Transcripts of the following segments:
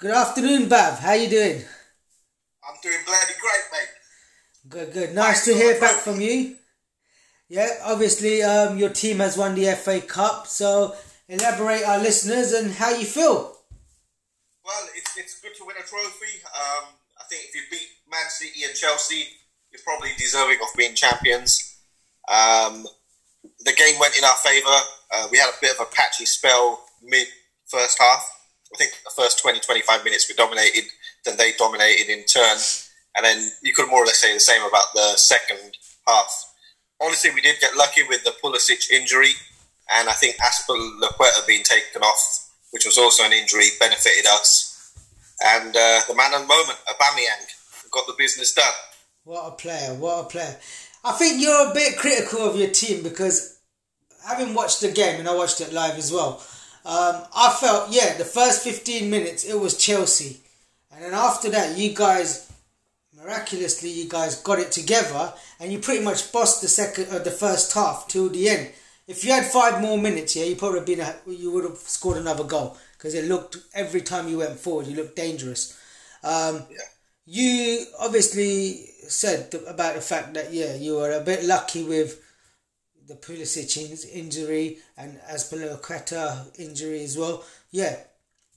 Good afternoon, Bav. How you doing? I'm doing bloody great, mate. Good, good. Nice to hear back from you. Yeah, obviously, um, your team has won the FA Cup. So, elaborate our listeners and how you feel. Well, it's, it's good to win a trophy. Um, I think if you beat Man City and Chelsea, you're probably deserving of being champions. Um, the game went in our favour. Uh, we had a bit of a patchy spell mid first half. I think the first 20, 25 minutes we dominated, then they dominated in turn. And then you could more or less say the same about the second half. Honestly, we did get lucky with the Pulisic injury, and I think Azpilicueta being taken off, which was also an injury, benefited us. And uh, the man of the moment, Aubameyang, got the business done. What a player! What a player! I think you're a bit critical of your team because having watched the game and I watched it live as well, um, I felt yeah the first fifteen minutes it was Chelsea, and then after that you guys miraculously you guys got it together and you pretty much bossed the second uh, the first half till the end. If you had five more minutes, yeah, you probably been a, you would have scored another goal because it looked every time you went forward, you looked dangerous. Um, Yeah. you obviously said about the fact that yeah, you were a bit lucky with the Pulisic injury and Azpilicueta injury as well. Yeah,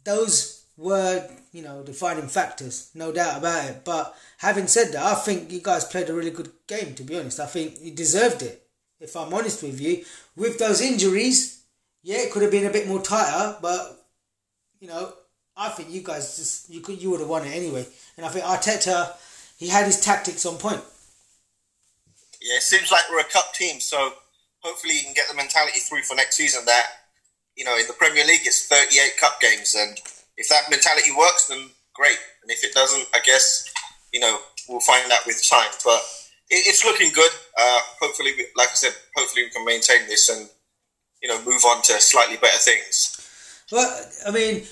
those were you know defining factors, no doubt about it. But having said that, I think you guys played a really good game. To be honest, I think you deserved it. If I'm honest with you, with those injuries, yeah, it could have been a bit more tighter, but you know, I think you guys just you could you would have won it anyway. And I think Arteta, he had his tactics on point. Yeah, it seems like we're a cup team, so hopefully you can get the mentality through for next season that, you know, in the Premier League it's 38 cup games, and if that mentality works, then great. And if it doesn't, I guess, you know, we'll find out with time. But it, it's looking good. Uh, hopefully, we, like I said, hopefully we can maintain this and, you know, move on to slightly better things. Well, I mean,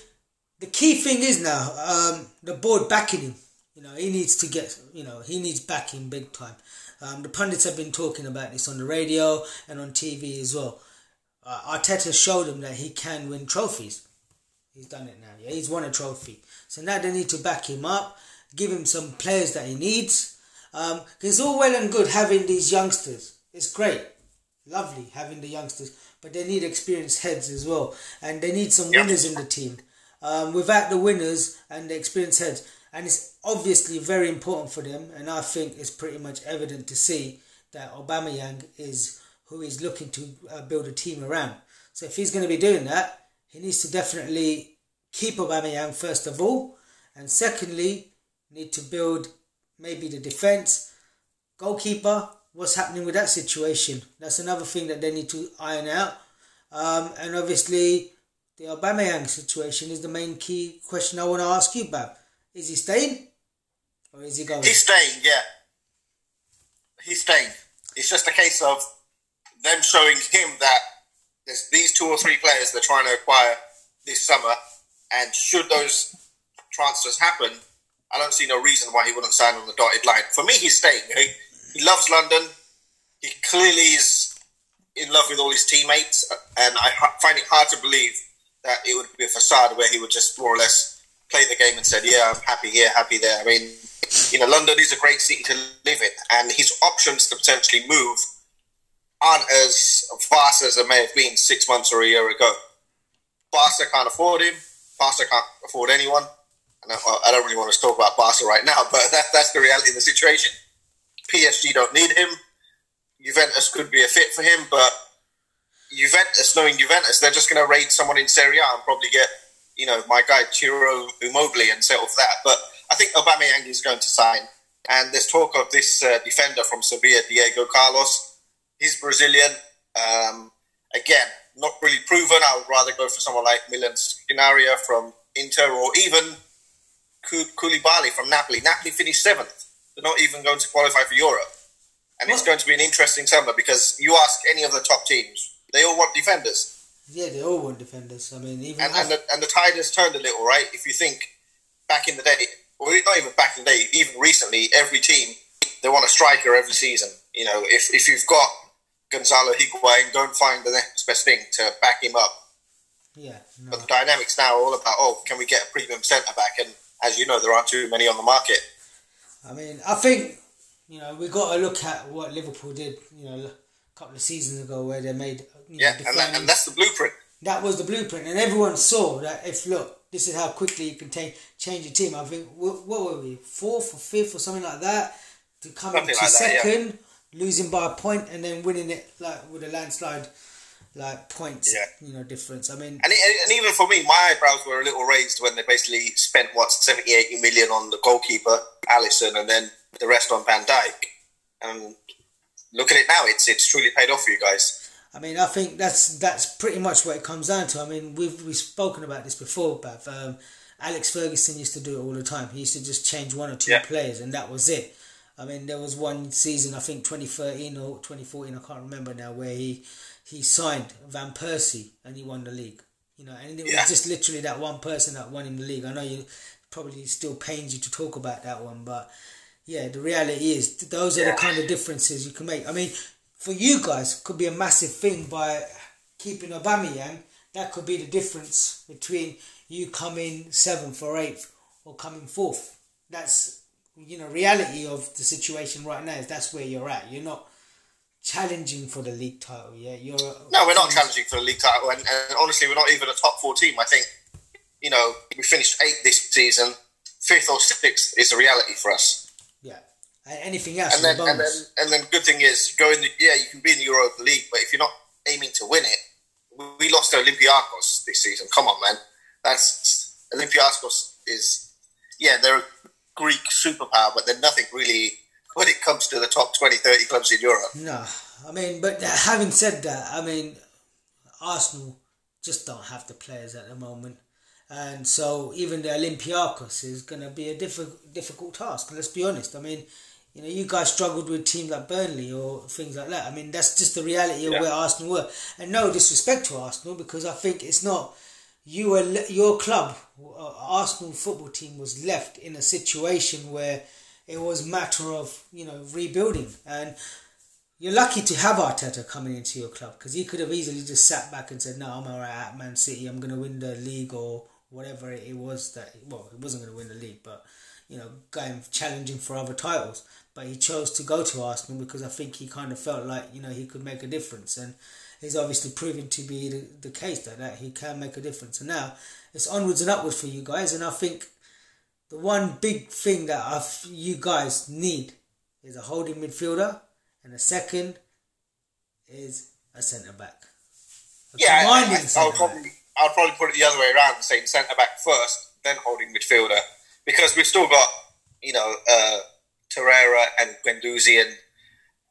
the key thing is now um, the board backing him. You know, he needs to get. You know, he needs backing big time. Um, the pundits have been talking about this on the radio and on TV as well. Uh, Arteta showed him that he can win trophies. He's done it now. Yeah, he's won a trophy. So now they need to back him up, give him some players that he needs. Um, it's all well and good having these youngsters. It's great, lovely having the youngsters, but they need experienced heads as well, and they need some Yeah. winners in the team. Um, without the winners and the experienced heads, and it's obviously very important for them, and I think it's pretty much evident to see that Obama Aubameyang is who he's looking to uh, build a team around. So if he's going to be doing that, he needs to definitely keep Obama Aubameyang first of all, and secondly, need to build maybe the defense, goalkeeper. What's happening with that situation? That's another thing that they need to iron out. Um, and obviously, the Obama Aubameyang situation is the main key question I want to ask you about. Is he staying or is he going? He's staying, yeah. He's staying. It's just a case of them showing him that there's these two or three players they're trying to acquire this summer, and should those transfers happen, I don't see no reason why he wouldn't sign on the dotted line. For me, he's staying. He, he loves London. He clearly is in love with all his teammates, and I find it hard to believe that it would be a facade where he would just more or less play the game and said, "Yeah, I'm happy here, happy there." I mean, you know, London is a great city to live in, and his options to potentially move aren't as vast as they may have been six months or a year ago. Barca can't afford him. Barca can't afford anyone. And I, I don't really want to talk about Barca right now, but that, that's the reality of the situation. PSG don't need him. Juventus could be a fit for him, but Juventus, knowing Juventus, they're just going to raid someone in Serie A and probably get, you know, my guy Ciro Immobile and settle for that. But I think Aubameyang is going to sign. And there's talk of this uh, defender from Sevilla, Diego Carlos. He's Brazilian. Um, again, not really proven. I would rather go for someone like Milan Skriniar from Inter or even Koulibaly from Napoli. Napoli finished seventh. They're not even going to qualify for Europe. And it's going to be an interesting summer because you ask any of the top teams, they all want defenders. Yeah, they all want defenders. I mean, even And, and, the, and the tide has turned a little, right? If you think back in the day, or not even back in the day, even recently, every team, they want a striker every season. You know, if, if you've got Gonzalo Higuain, don't find the next best thing to back him up. Yeah. No. But the dynamics now are all about oh, can we get a premium centre back? And as you know, there aren't too many on the market. I mean, I think you know we got to look at what Liverpool did. You know, a couple of seasons ago where they made you know, Yeah, and, that, and that's the blueprint. that was the blueprint, and everyone saw that if look, this is how quickly you can ta- change your team. I think what, what were we fourth or fifth or something like that to come Something into like that, yeah. second, losing by a point, and then winning it like with a landslide, like points, Yeah. you know, difference. I mean, And, it, and even for me, my eyebrows were a little raised when they basically spent what 70, 80 million on the goalkeeper, Alisson, and then the rest on Van Dijk. And look at it now; it's it's truly paid off for you guys. I mean, I think that's that's pretty much what it comes down to. I mean, we've we've spoken about this before, but um, Alex Ferguson used to do it all the time. He used to just change one or two Yeah. players, and that was it. I mean, there was one season, I think 2013 or 2014, I can't remember now, where he he signed Van Persie and he won the league. You know, and it was just literally that one person that won him the league. I know you probably still pains you to talk about that one, but yeah, the reality is those are the kind of differences you can make. I mean, for you guys, could be a massive thing by keeping Aubameyang. That could be the difference between you coming seventh or eighth or coming fourth. That's you know reality of the situation right now. Is that's where you're at. You're not challenging for the league title. Yeah, you're No, we're not challenging for the league title, and, and honestly, we're not even a top four team. I think, you know, we finished eighth this season. Fifth or sixth is a reality for us. Yeah, anything else And then, and then, and then, good thing is, go in. The, yeah, you can be in the Europa League, but if you're not aiming to win it, we, lost to Olympiacos this season. Come on, man. That's Olympiacos is, yeah, they're a Greek superpower, but they're nothing really when it comes to the top 20, 30 clubs in Europe. No, I mean, but uh, having said that, I mean, Arsenal just don't have the players at the moment, and so even the Olympiacos is going to be a difficult difficult task. Let's be honest. I mean, you know, you guys struggled with teams like Burnley or things like that. I mean, that's just the reality of Yeah. where Arsenal were, and no disrespect to Arsenal because I think it's not. You were your club, uh, Arsenal football team, was left in a situation where it was matter of you know rebuilding and you're lucky to have Arteta coming into your club because he could have easily just sat back and said, "No, I'm alright at Man City. I'm going to win the league or whatever it was that. Well, he wasn't going to win the league, but you know, going challenging for other titles. But he chose to go to Arsenal because I think he kind of felt like you know he could make a difference, and he's obviously proven to be the, the case that, that he can make a difference. And now it's onwards and upwards for you guys, and I think the one big thing that I f- you guys need is a holding midfielder, and the second is a centre back. Yeah, I, I, I'll, probably I'll probably put it the other way around, saying centre back first, then holding midfielder, because we've still got you know uh, Torreira and Guendouzi, and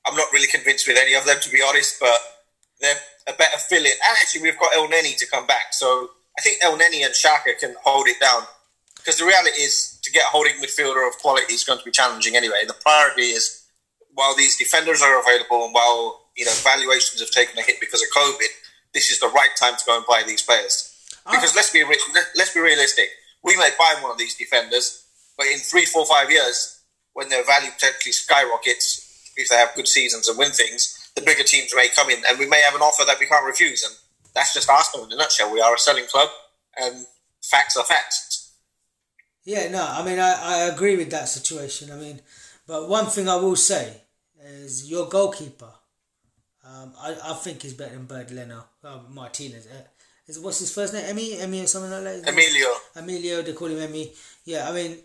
I'm not really convinced with any of them to be honest, but they're a better fill in. And actually, we've got El Neni to come back, so I think El Neni and Xhaka can hold it down. Because the reality is, to get a holding midfielder of quality is going to be challenging anyway. The priority is while these defenders are available and while you know valuations have taken a hit because of COVID, this is the right time to go and buy these players. Because let's be re- let's be realistic, we may buy one of these defenders, but in three, four, five years, when their value potentially skyrockets, if they have good seasons and win things, the bigger teams may come in, and we may have an offer that we can't refuse. And that's just Arsenal in a nutshell. We are a selling club, and facts are facts. Yeah, no, I mean, I, I agree with that situation. I mean, but one thing I will say is your goalkeeper, um, I, I think he's better than Bernd Leno, uh, Martinez. Uh, is what's his first name? Emmy, Emmy, or something like that. Emilio, Emilio, they call him Emmy. Yeah, I mean,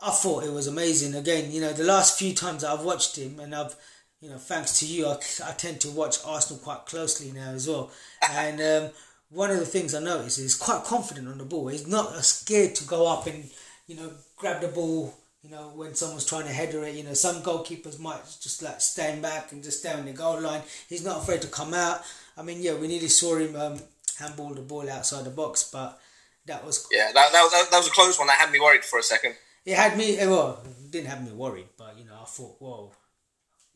I thought it was amazing. Again, you know, the last few times that I've watched him, and I've, you know, thanks to you, I, I tend to watch Arsenal quite closely now as well. And um, one of the things I noticed is he's quite confident on the ball. He's not scared to go up and, you know, grab the ball. You know, when someone's trying to header it, you know, some goalkeepers might just like stand back and just stay on the goal line. He's not afraid to come out. I mean, yeah, we nearly saw him um, handball the ball outside the box, but that was yeah, that, that, that, that was a close one. That had me worried for a second. it had me eh, well it didn't have me worried but you know i thought whoa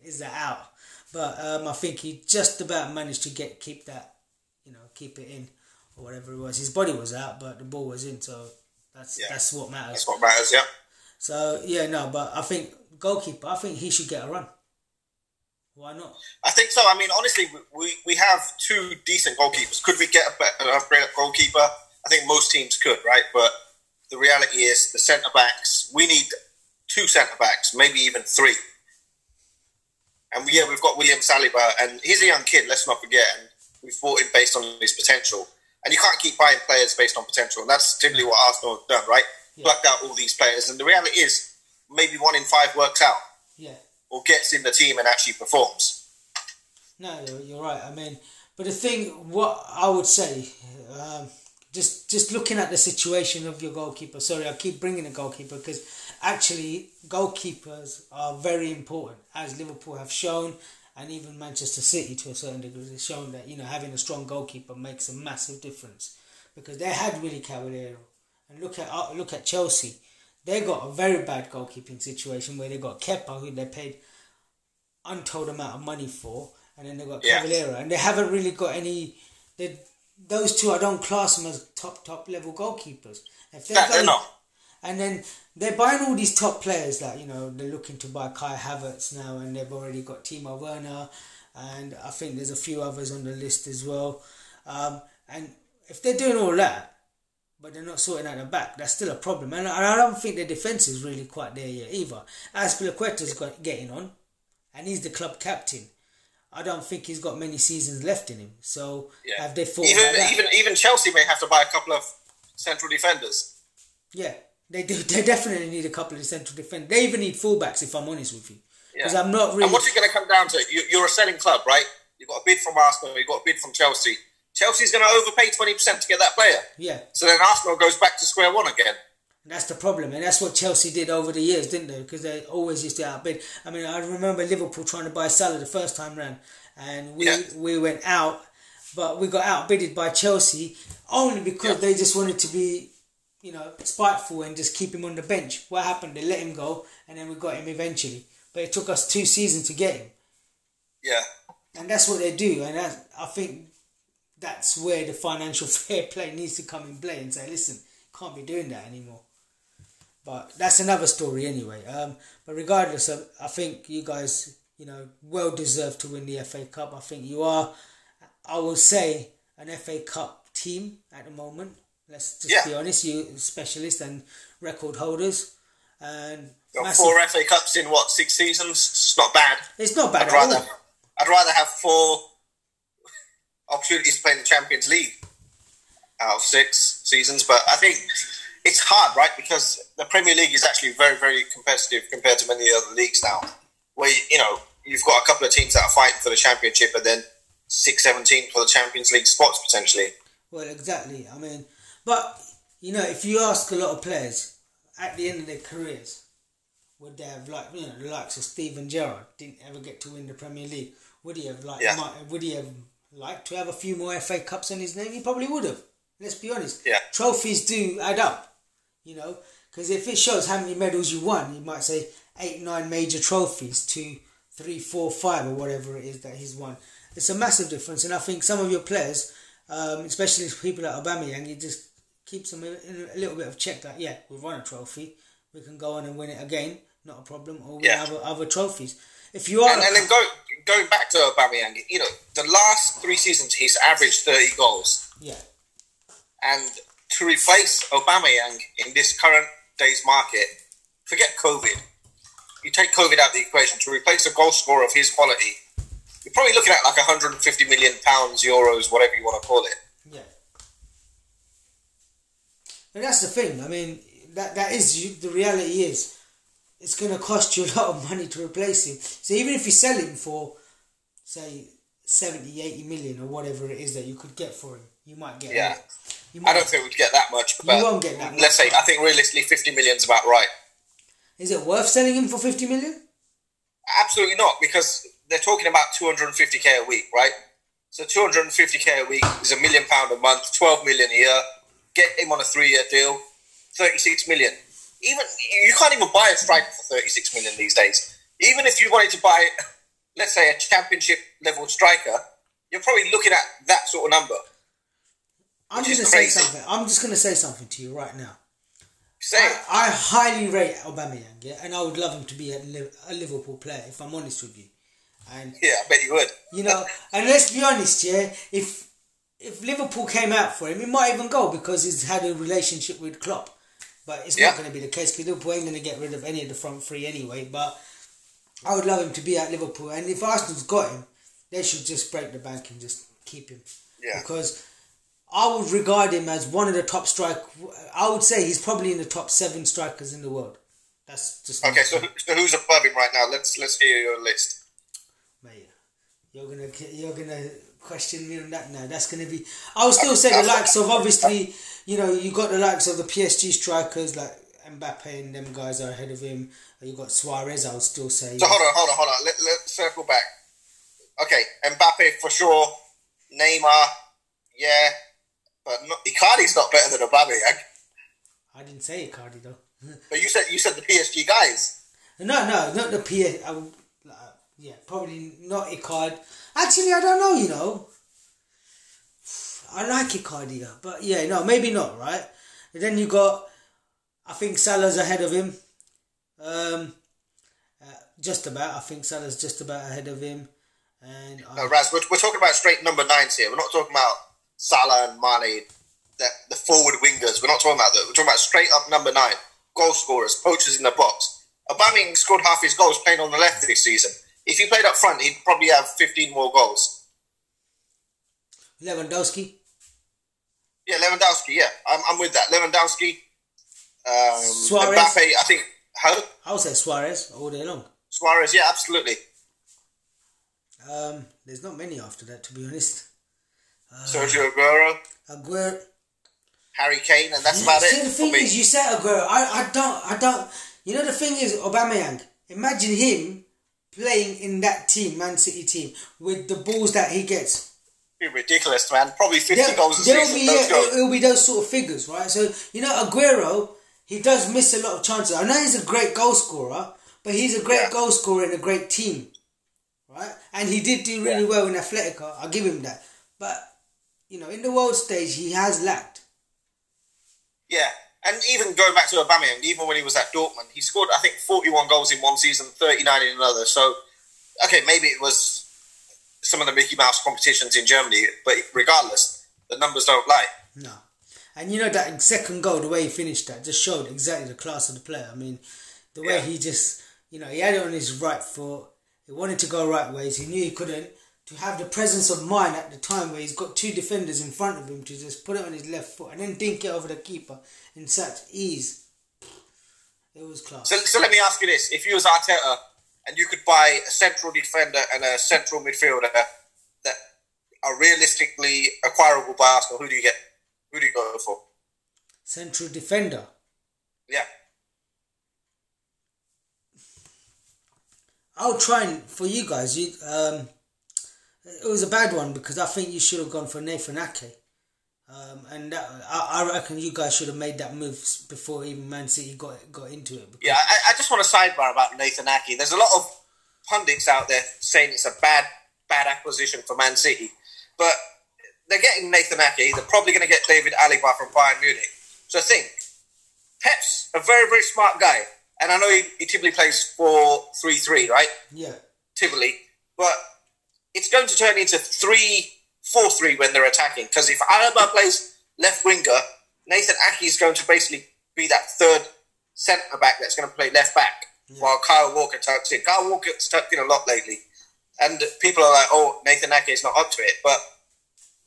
is that out but um, i think he just about managed to get keep that you know keep it in or whatever it was his body was out but the ball was in so that's Yeah. that's what matters That's what matters. Yeah. so yeah no but i think goalkeeper i think he should get a run Why not? I think so. I mean, honestly, we, we have two decent goalkeepers. Could we get a better upgrade goalkeeper? I think most teams could, right? But the reality is the centre backs, we need two centre backs, maybe even three. And yeah, we've got William Saliba, and he's a young kid, let's not forget. And we've bought him based on his potential. And you can't keep buying players based on potential. And that's typically what Arsenal have done, right? Yeah. Plucked out all these players. And the reality is, maybe one in five works out. Yeah. Or gets in the team and actually performs. No, you're right. I mean, but the thing, what I would say, um, just just looking at the situation of your goalkeeper. Sorry, I keep bringing a goalkeeper because actually goalkeepers are very important, as Liverpool have shown, and even Manchester City to a certain degree has shown that you know having a strong goalkeeper makes a massive difference because they had Willy Caballero, and look at uh, look at Chelsea, they got a very bad goalkeeping situation where they got Kepa, who they paid untold amount of money for, and then they got yeah. Caballero, and they haven't really got any. They those two I don't class them as top top level goalkeepers. If they're, they're not. And then they're buying all these top players like you know they're looking to buy Kai Havertz now, and they've already got Timo Werner, and I think there's a few others on the list as well. Um, and if they're doing all that, but they're not sorting out the back, that's still a problem. And I don't think their defense is really quite there yet either. Azpilicueta's got getting on, and he's the club captain. I don't think he's got many seasons left in him. So yeah. have they thought even even even Chelsea may have to buy a couple of central defenders. Yeah, they do. They definitely need a couple of central defenders. They even need fullbacks. If I'm honest with you, because yeah. I'm not really. And what's it going to come down to? You, are a selling club, right? You've got a bid from Arsenal. You've got a bid from Chelsea. Chelsea's going to overpay twenty percent to get that player. Yeah. So then Arsenal goes back to square one again. And that's the problem, and that's what Chelsea did over the years, didn't they? Because they always used to outbid. I mean, I remember Liverpool trying to buy Salah the first time round, and we yeah. we went out, but we got outbidded by Chelsea only because yeah. they just wanted to be, you know, spiteful and just keep him on the bench. What happened? They let him go, and then we got him eventually. But it took us two seasons to get him. Yeah. And that's what they do, and I think that's where the financial fair play needs to come in play and say, listen, can't be doing that anymore. But that's another story anyway. Um, but regardless, of, I think you guys, you know, well deserve to win the FA Cup. I think you are, I will say, an FA Cup team at the moment. Let's just yeah. be honest, you specialists and record holders. And four FA Cups in what six seasons? It's not bad. It's not bad. I'd rather, all. I'd rather have four opportunities to play in the Champions League out of six seasons. But I think it's hard, right? Because the Premier League is actually very, very competitive compared to many other leagues now. Where you know you've got a couple of teams that are fighting for the championship, and then six, seven teams for the Champions League spots potentially. Well, exactly. I mean, but you know, if you ask a lot of players at the end of their careers, would they have like you know the likes of Steven Gerrard didn't ever get to win the Premier League? Would he have like? Yeah. Might, would he have liked to have a few more FA Cups in his name? He probably would have. Let's be honest. Yeah. Trophies do add up, you know, because if it shows how many medals you won, you might say eight, nine major trophies to three, four, five, or whatever it is that he's won. It's a massive difference, and I think some of your players, um, especially people like Aubameyang, it just keeps them in a little bit of check that yeah, we've won a trophy, we can go on and win it again, not a problem, or we yeah. have other trophies. If you are, and, and then go, going back to Aubameyang, you know, the last three seasons he's averaged thirty goals. Yeah. And to replace Aubameyang in this current day's market, forget COVID. You take COVID out of the equation to replace a goal scorer of his quality. You're probably looking at like 150 million pounds, euros, whatever you want to call it. Yeah. And that's the thing. I mean, that that is the reality is it's going to cost you a lot of money to replace him. So even if you sell him for, say, 70, 80 million or whatever it is that you could get for him, you might get. Yeah. Might, I don't think we'd get that much. But you won't get that. Let's say I think realistically, 50 million is about right. Is it worth selling him for 50 million? Absolutely not, because they're talking about 250k a week, right? So 250k a week is a million pound a month, 12 million a year. Get him on a three-year deal, 36 million. Even you can't even buy a striker for 36 million these days. Even if you wanted to buy, let's say, a championship level striker, you're probably looking at that sort of number. I'm just going to say something. I'm just going to say something to you right now. Say I, I highly rate Aubameyang, yeah, and I would love him to be a, a Liverpool player if I'm honest with you. And Yeah, I bet you would. you know, and let's be honest, yeah, if if Liverpool came out for him, he might even go because he's had a relationship with Klopp. But it's Yeah. not going to be the case because Liverpool ain't going to get rid of any of the front three anyway. But I would love him to be at Liverpool, and if Arsenal's got him, they should just break the bank and just keep him. Yeah. Because I would regard him as one of the top strike. I would say he's probably in the top seven strikers in the world. That's just Okay, so, so who's above him right now? Let's let's hear your list. Mate, you're gonna you're gonna question me on that now. That's gonna be. I would still say the likes of obviously, you know, you got the likes of the PSG strikers like Mbappe and them guys are ahead of him. You got Suarez. I would still say. So hold on, hold on, hold on. Let, let's circle back. Okay, Mbappe for sure. Neymar, yeah, but not, Icardi's not better than Aubameyang. I didn't say Icardi though. But you said you said the PSG guys. No, no, not the PSG. Uh, yeah, probably not Icardi. Actually, I don't know. You know, I like Icardi, but yeah, no, maybe not. Right. And then you got, I think Salah's ahead of him. Um, uh, just about. I think Salah's just about ahead of him. And I, Raz, we're, we're talking about straight number nines here. We're not talking about Salah and Mane, the, the forward wingers. We're not talking about that. We're talking about straight up number nine, goal scorers, poachers in the box. Aubameyang scored half his goals playing on the left this season. If he played up front, he'd probably have 15 more goals. Lewandowski. Yeah, Lewandowski, yeah. I'm, I'm with that. Lewandowski, um, Suarez. Mbappe, I think, How? I would say Suarez all day long. Suarez, yeah, absolutely. Um, there's not many after that, to be honest. Sergio Aguero, Aguero. Harry Kane, and that's about See, it the for thing me. is, you said Aguero. I, I don't, I don't. You know, the thing is, Aubameyang. Imagine him playing in that team, Man City team, with the balls that he gets. ridiculous, man. Probably 50 There, goals there'll season. be, Those yeah, goals. it'll, it'll be those sort of figures, right? So you know, Aguero, he does miss a lot of chances. I know he's a great goal scorer, but he's a great Yeah. goal scorer in a great team, right? And he did do really Yeah. well in Atletico. I'll give him that. But you know, in the world stage, he has lacked. Yeah, and even going back to Aubameyang, even when he was at Dortmund, he scored I think 41 goals in one season, 39 in another. So, okay, maybe it was some of the Mickey Mouse competitions in Germany, but regardless, the numbers don't lie. No. And you know that second goal, the way he finished that, just showed exactly the class of the player. I mean, the way Yeah. he just, you know, he had it on his right foot. He wanted to go right ways. He knew he couldn't. To have the presence of mind at the time where he's got two defenders in front of him to just put it on his left foot and then dink it over the keeper in such ease. It was class. So, so let me ask you this: If you was Arteta and you could buy a central defender and a central midfielder that are realistically acquirable by Arsenal, who do you get? Who do you go for? Central defender. Yeah, I'll try and for you guys. You um, it was a bad one because I think you should have gone for Nathan Ake, um, and that, I, I reckon you guys should have made that move before even Man City got got into it. yeah. I, I just want to sidebar about Nathan Ake. There's a lot of pundits out there saying it's a bad, bad acquisition for Man City, but they're getting Nathan Ake. They're probably going to get David Alaba from Bayern Munich. So think, Pep's a very, very smart guy, and I know he, he typically plays four three three, right? Yeah, typically, but it's going to turn into three four three when they're attacking. Because if Alaba plays left winger, Nathan Ake is going to basically be that third centre back that's going to play left back, while Kyle Walker tucks in. Kyle Walker's tucked in a lot lately, and people are like, "Oh, Nathan Ake is not up to it." But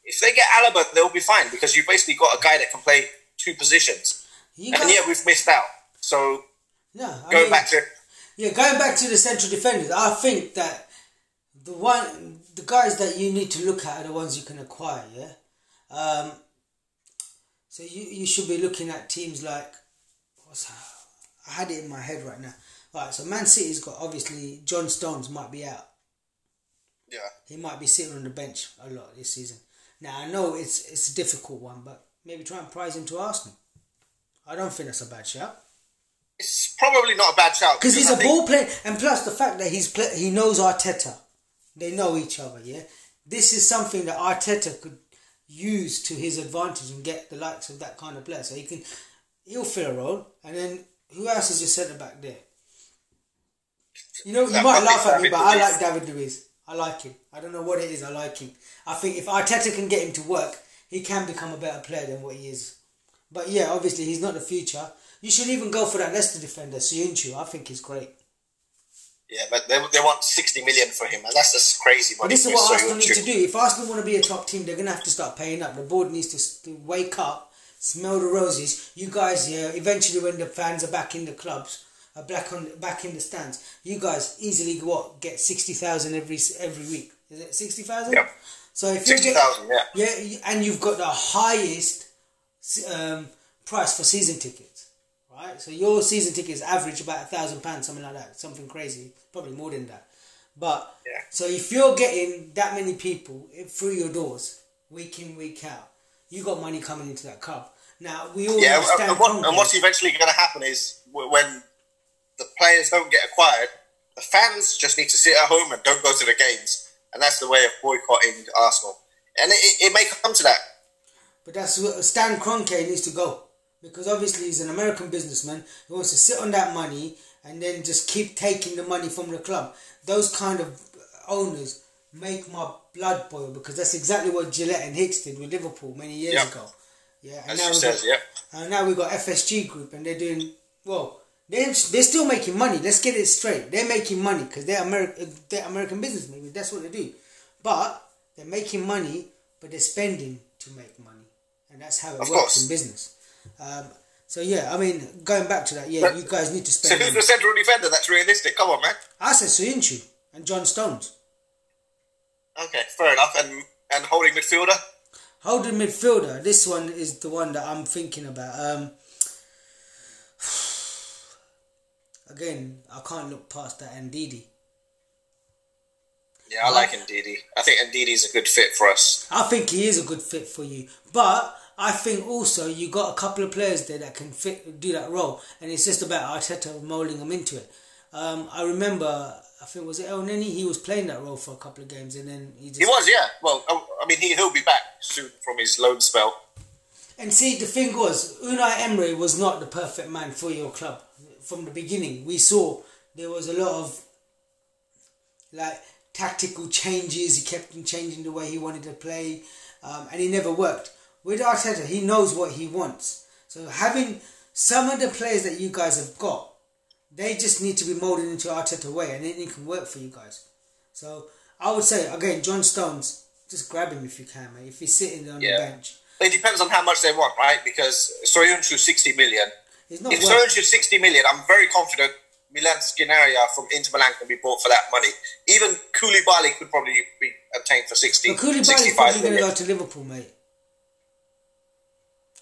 if they get Alaba, they'll be fine because you've basically got a guy that can play two positions. you And got, yeah, we've missed out. So yeah. I going mean, back to yeah, going back to the central defenders, I think that the one the guys that you need to look at are the ones you can acquire. Yeah. Um, so you you should be looking at teams like what's I had it in my head right now. Right, so Man City's got obviously John Stones might be out. yeah. He might be sitting on the bench a lot this season. Now I know it's it's a difficult one, but maybe try and prize him to Arsenal. I don't think that's a bad shout It's probably not a bad shout because he's I a think- ball player, and plus the fact that he's play, he knows Arteta, they know each other. Yeah, this is something that Arteta could use to his advantage and get the likes of that kind of player. So he can he'll fill a role, and then who else is your centre back there? You know, you That might laugh at me, but I like David Luiz. I like him. I don't know what it is. I like him. I think if Arteta can get him to work, he can become a better player than what he is. But yeah, obviously he's not the future. You should even go for that Leicester defender, Söyüncü. I think he's great. Yeah, but they, they want 60 million for him, and that's just crazy money. But this is what Arsenal need to do. If Arsenal want to be a top team, they're going to have to start paying up. The board needs to, to wake up, smell the roses. You guys, yeah, eventually when the fans are back in the clubs, are back on back in the stands, you guys easily what get sixty thousand every every week. Is it sixty thousand? Yep. So if you get 60,000, yeah. yeah, and you've got the highest um, price for season tickets, right? So your season tickets average about a thousand pounds, something like that, something crazy, probably more than that. But Yeah. so if you're getting that many people through your doors, week in week out, you got money coming into that club. Now we all Yeah, understand. and, what, and what's eventually going to happen is when the players don't get acquired, the fans just need to sit at home and don't go to the games, and that's the way of boycotting Arsenal. And it, it, it may come to that. But that's Stan Kroenke needs to go because obviously he's an American businessman who wants to sit on that money and then just keep taking the money from the club. Those kind of owners make my blood boil because that's exactly what Gillett and Hicks did with Liverpool many years Yeah. ago. Yeah, and As now we've got, yeah. and now we've got FSG Group and they're doing well. They're, they're still making money. Let's get it straight. They're making money because they're American. They're American businessmen. That's what they do. But they're making money, but they're spending to make money, and that's how it Of works course. in business. Um, so yeah, I mean, going back to that, yeah, But- you guys need to spend. So who's the central defender that's realistic? Come on, man. I said Soyuncu and John Stones. Okay, fair enough. And and holding midfielder. Holding midfielder. This one is the one that I'm thinking about. Um, again, I can't look past that Ndidi. Yeah, I like Ndidi. I think Ndidi's a good fit for us. I think he is a good fit for you, but I think also you got a couple of players there that can fit do that role, and it's just about Arteta molding them into it. Um, I remember, I think was it El Neni, he was playing that role for a couple of games, and then he just He was, yeah. Well, I I mean, he he'll be back soon from his loan spell. And see, the thing was, Unai Emery was not the perfect man for your club from the beginning. We saw there was a lot of like tactical changes. He kept on changing the way he wanted to play, um, and he never worked. With Arteta, he knows what he wants. So having some of the players that you guys have got, they just need to be molded into Arteta way, and then it can work for you guys. So I would say again, John Stones, just grab him if you can, mate. If he's sitting on Yeah. the bench, It depends on how much they want, right? Because Soyuncu 60 million. he's not If worth. Soyuncu 60 million, I'm very confident Milan Skriniar from Inter Milan can be bought for that money. Even Koulibaly could probably be obtained for 60, But Koulibaly's 65 probably going to go to Liverpool, mate.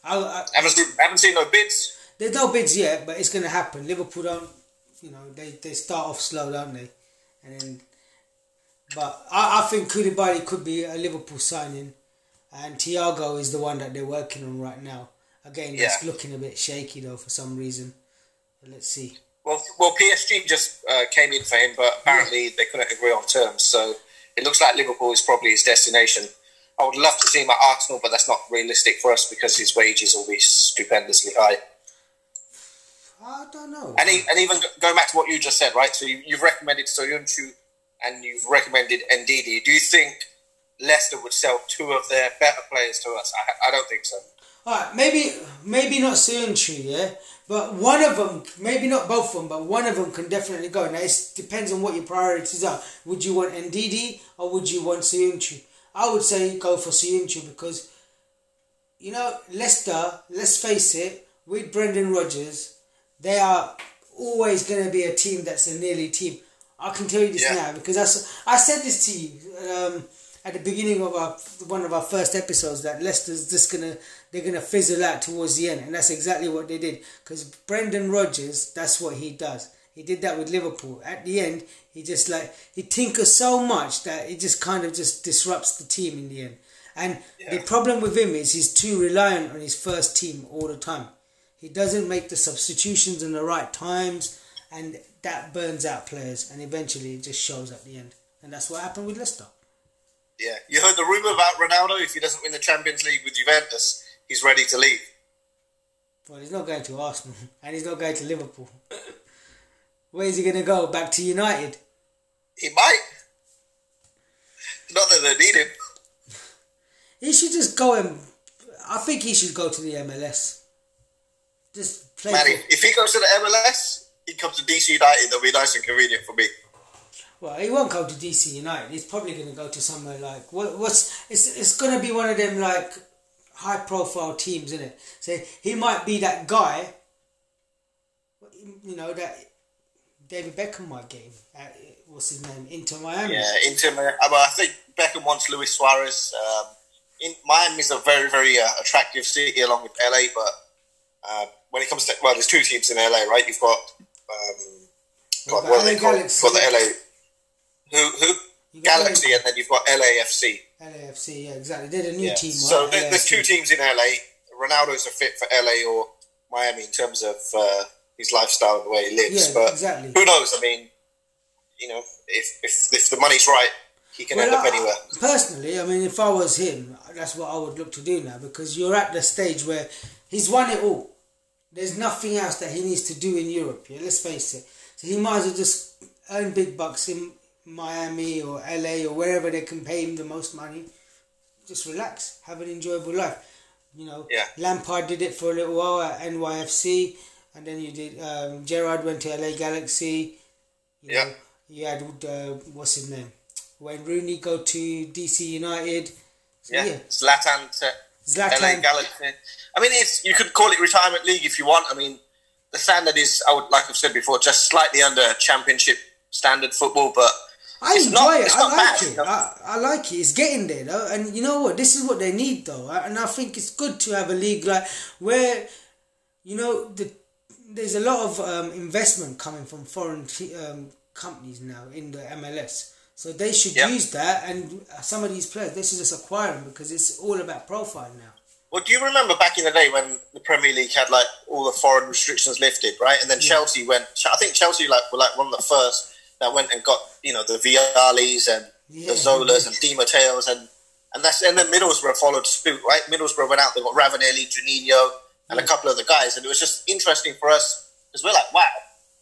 I, I, Haven't seen, haven't seen no bids. there's no bids yet, but it's going to happen. Liverpool don't, you know, they, they start off slow, don't they? And then, but I, I think Koulibaly could be a Liverpool signing, and Thiago is the one that they're working on right now. Again, Yeah. looking a bit shaky though for some reason. But let's see. Well, well, PSG just uh, came in for him, but apparently they couldn't agree on terms. So it looks like Liverpool is probably his destination. I would love to see him at Arsenal, but that's not realistic for us because his wages will be stupendously high. I don't know. And, he, and even going back to what you just said, right? So you, you've recommended Soyuncu and you've recommended Ndidi. Do you think Leicester would sell two of their better players to us? I, I don't think so. Alright, maybe maybe not Söyüncü, yeah, but one of them, maybe not both of them, but one of them can definitely go. Now it depends on what your priorities are. Would you want Ndidi or would you want Söyüncü? I would say go for Söyüncü because you know Leicester. Let's face it, with Brendan Rodgers, they are always going to be a team that's a nearly team. I can tell you this Yeah. now because I, I said this to you um, at the beginning of our one of our first episodes that Leicester's just gonna they're gonna fizzle out towards the end, and that's exactly what they did. Because Brendan Rodgers, that's what he does. He did that with Liverpool. At the end, he just like he tinkers so much that it just kind of just disrupts the team in the end. And the problem with him is he's too reliant on his first team all the time. He doesn't make the substitutions in the right times, and that burns out players. And eventually, it just shows at the end. And that's what happened with Leicester. Yeah. You heard the rumour about Ronaldo? If he doesn't win the Champions League with Juventus, he's ready to leave. Well, he's not going to Arsenal, and he's not going to Liverpool. Where is he going to go? Back to United? He might. Not that they need him. He should just go and. I think he should go to the MLS. Just play. Man, for- if, if he goes to the MLS, he comes to DC United. That'll be nice and convenient for me. Well, he won't go to DC United. He's probably going to go to somewhere like what, what's it's it's going to be one of them like high profile teams, isn't it? So he might be that guy. You know that David Beckham might get him. At, what's his name? Inter Miami. Yeah, Inter. Mi- uh, But I think Beckham wants Luis Suarez. Um, in Miami's a very, very uh, attractive city along with LA. But uh, when it comes to well, there's two teams in LA, right? You've got um, God, got what are they called? You've got the LA. Who who? Galaxy, and then you've got LAFC. LAFC. Yeah, exactly. They're the new Yeah. team. So right? there, there's two teams in LA. Ronaldo's a fit for LA or Miami in terms of uh, his lifestyle and the way he lives. Yeah, but exactly. who knows? I mean, you know, if if, if the money's right, he can end up I- anywhere. Personally, I mean, if I was him, that's what I would look to do now because you're at the stage where he's won it all. There's nothing else that he needs to do in Europe. Yeah, let's face it. So he might as well just earn big bucks in Miami or LA or wherever they can pay him the most money. Just relax, have an enjoyable life. You know, Yeah. Lampard did it for a little while at NYFC, and then you did. Um, Gerrard went to LA Galaxy. You Yeah. know, you had uh, what's his name? Wayne Rooney go to DC United. So, Yeah, yeah. Zlatan to Zlatan. LA Galaxy. I mean, it's you could call it retirement league if you want. I mean, the standard is, I would like I've said before, just slightly under championship standard football, but I It's enjoy not- it. I like bad, it. I, I like it. It's getting there though, and you know what? This is what they need though, and I think it's good to have a league like where, you know, the there's a lot of um, investment coming from foreign t- um, companies now in the MLS. So they should Yeah. use that, and some of these players they should just acquire them because it's all about profile now. Well, do you remember back in the day when the Premier League had like all the foreign restrictions lifted, right? And then Chelsea went. I think Chelsea like were like one of the first that went and got you know the Viallis and Yeah. the Zolas and Di Matteos and and that's and then Middlesbrough followed suit, right? Middlesbrough went out. They got Ravanelli, Juninho, and a couple of the guys, and it was just interesting for us because we're like, wow,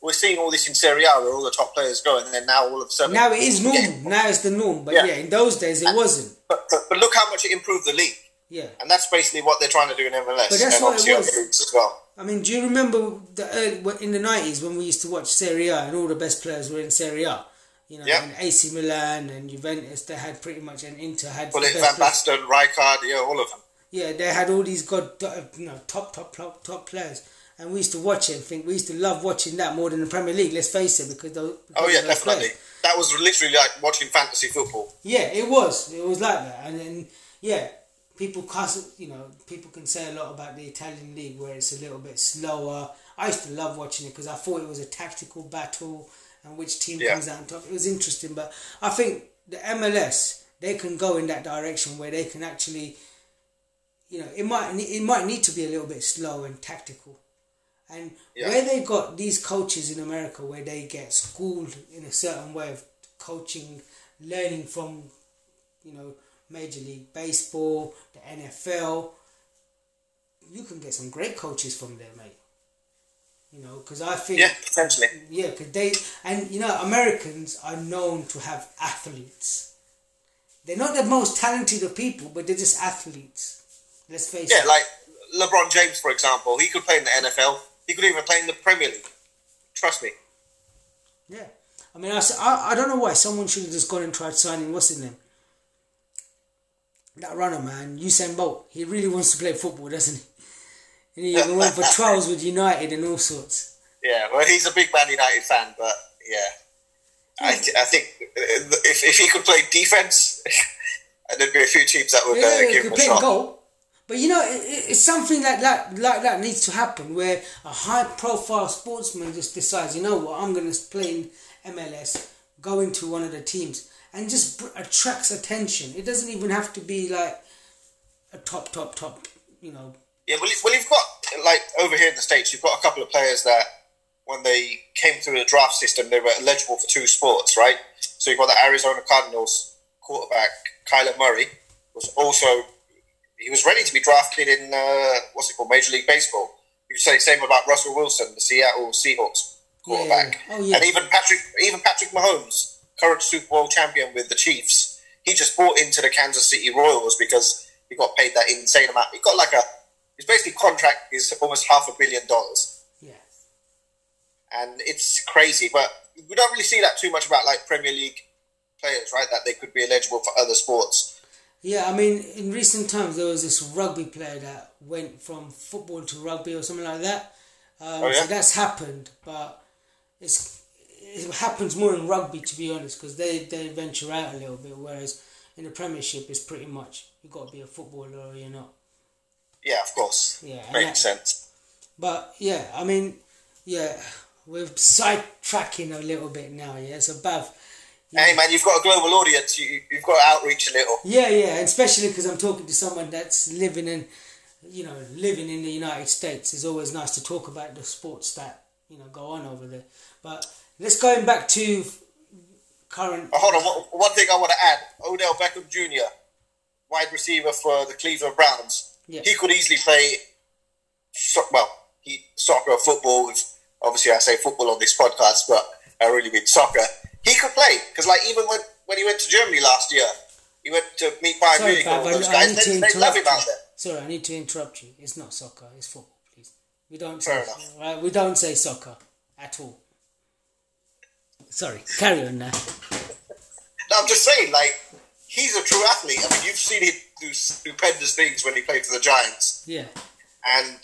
we're seeing all this in Serie A where all the top players go, and then now all of a sudden Now it is normal. Yeah. Now it's the norm, but Yeah. yeah, in those days it wasn't. But, but, but look how much it improved the league, Yeah. and that's basically what they're trying to do in MLS, But that's and what it was. as well. I mean, do you remember the early, in the nineties when we used to watch Serie A and all the best players were in Serie A? You know, Yeah. and AC Milan and Juventus, they had pretty much, and Inter had best Van. Basten, Rijkaard, yeah, all of them. Yeah, they had all these god, you know, top, top, top, top players, and we used to watch it and think we used to love watching that more than the Premier League. Let's face it, because those. Oh yeah, definitely. players. That was literally like watching fantasy football. Yeah, it was. It was like that, and then yeah, people cuss. You know, people can say a lot about the Italian league where it's a little bit slower. I used to love watching it because I thought it was a tactical battle and which team Yeah. comes out on top. It was interesting, but I think the MLS they can go in that direction where they can actually, you know, it might it might need to be a little bit slow and tactical. And Yeah. where they got these coaches in America where they get schooled in a certain way of coaching, learning from, you know, Major League Baseball, the NFL, you can get some great coaches from there, mate. You know, because I think Yeah, potentially. yeah, because they and you know Americans are known to have athletes. They're not the most talented of people, but they're just athletes. Let's face Yeah, it. like LeBron James, for example, he could play in the NFL. He could even play in the Premier League. Trust me. Yeah, I mean, I I don't know why someone should have just gone and tried signing what's his name. That runner, man, Usain Bolt. He really wants to play football, doesn't he? And he even went for trials with United and all sorts. Yeah, well, he's a big Man United fan, but yeah, I, I think uh, if, if he could play defense, there'd be a few teams that would Yeah, uh, give him a shot. goal. But you know, it, it- it's something like that, like that needs to happen, where a high-profile sportsman just decides, you know what, I'm going to play in MLS, go into one of the teams, and just attracts attention. It doesn't even have to be like a top, top, top, you know. Yeah, well, well, you've got like over here in the states, you've got a couple of players that when they came through the draft system, they were eligible for two sports, right? So you've got the Arizona Cardinals quarterback Kyler Murray was also he was ready to be drafted in uh, what's it called Major League Baseball. You could say the same about Russell Wilson, the Seattle Seahawks quarterback, Yeah. Oh, yeah. and even Patrick even Patrick Mahomes, current Super Bowl champion with the Chiefs. he just bought into the Kansas City Royals because he got paid that insane amount. He got like a his basically contract is almost half a billion dollars. Yeah. And it's crazy, but we don't really see that too much about like Premier League players, right? That they could be eligible for other sports. Yeah, I mean, in recent times there was this rugby player that went from football to rugby or something like that. Um, Oh, yeah? So that's happened, but it's it happens more in rugby to be honest, because they they venture out a little bit, whereas in the Premiership it's pretty much you've got to be a footballer or you're not. Yeah, of course. Yeah, Makes that- sense. But yeah, I mean, yeah, we're sidetracking a little bit now. Yeah, so Bav. Hey man, you've got a global audience. You, you've got to outreach a little. Yeah, yeah, especially because I'm talking to someone that's living in, you know, living in the United States. It's always nice to talk about the sports that you know go on over there. But let's going back to current. Oh, hold on. One, one thing I want to add: Odell Beckham Jr., wide receiver for the Cleveland Browns. Yeah. He could easily play. So, well, he soccer, football. Obviously, I say football on this podcast, but I really mean soccer. He could play because, like, even when when he went to Germany last year, he went to meet Bayern Sorry, Munich and all those I guys. need They, they love him out there. Sorry, I need to interrupt you. It's not soccer. It's football, please. We don't Fair say, enough. right? We don't say soccer at all. Sorry, carry on now. No, I'm just saying, like, he's a true athlete. I mean, you've seen him do stupendous things when he played for the Giants. Yeah, And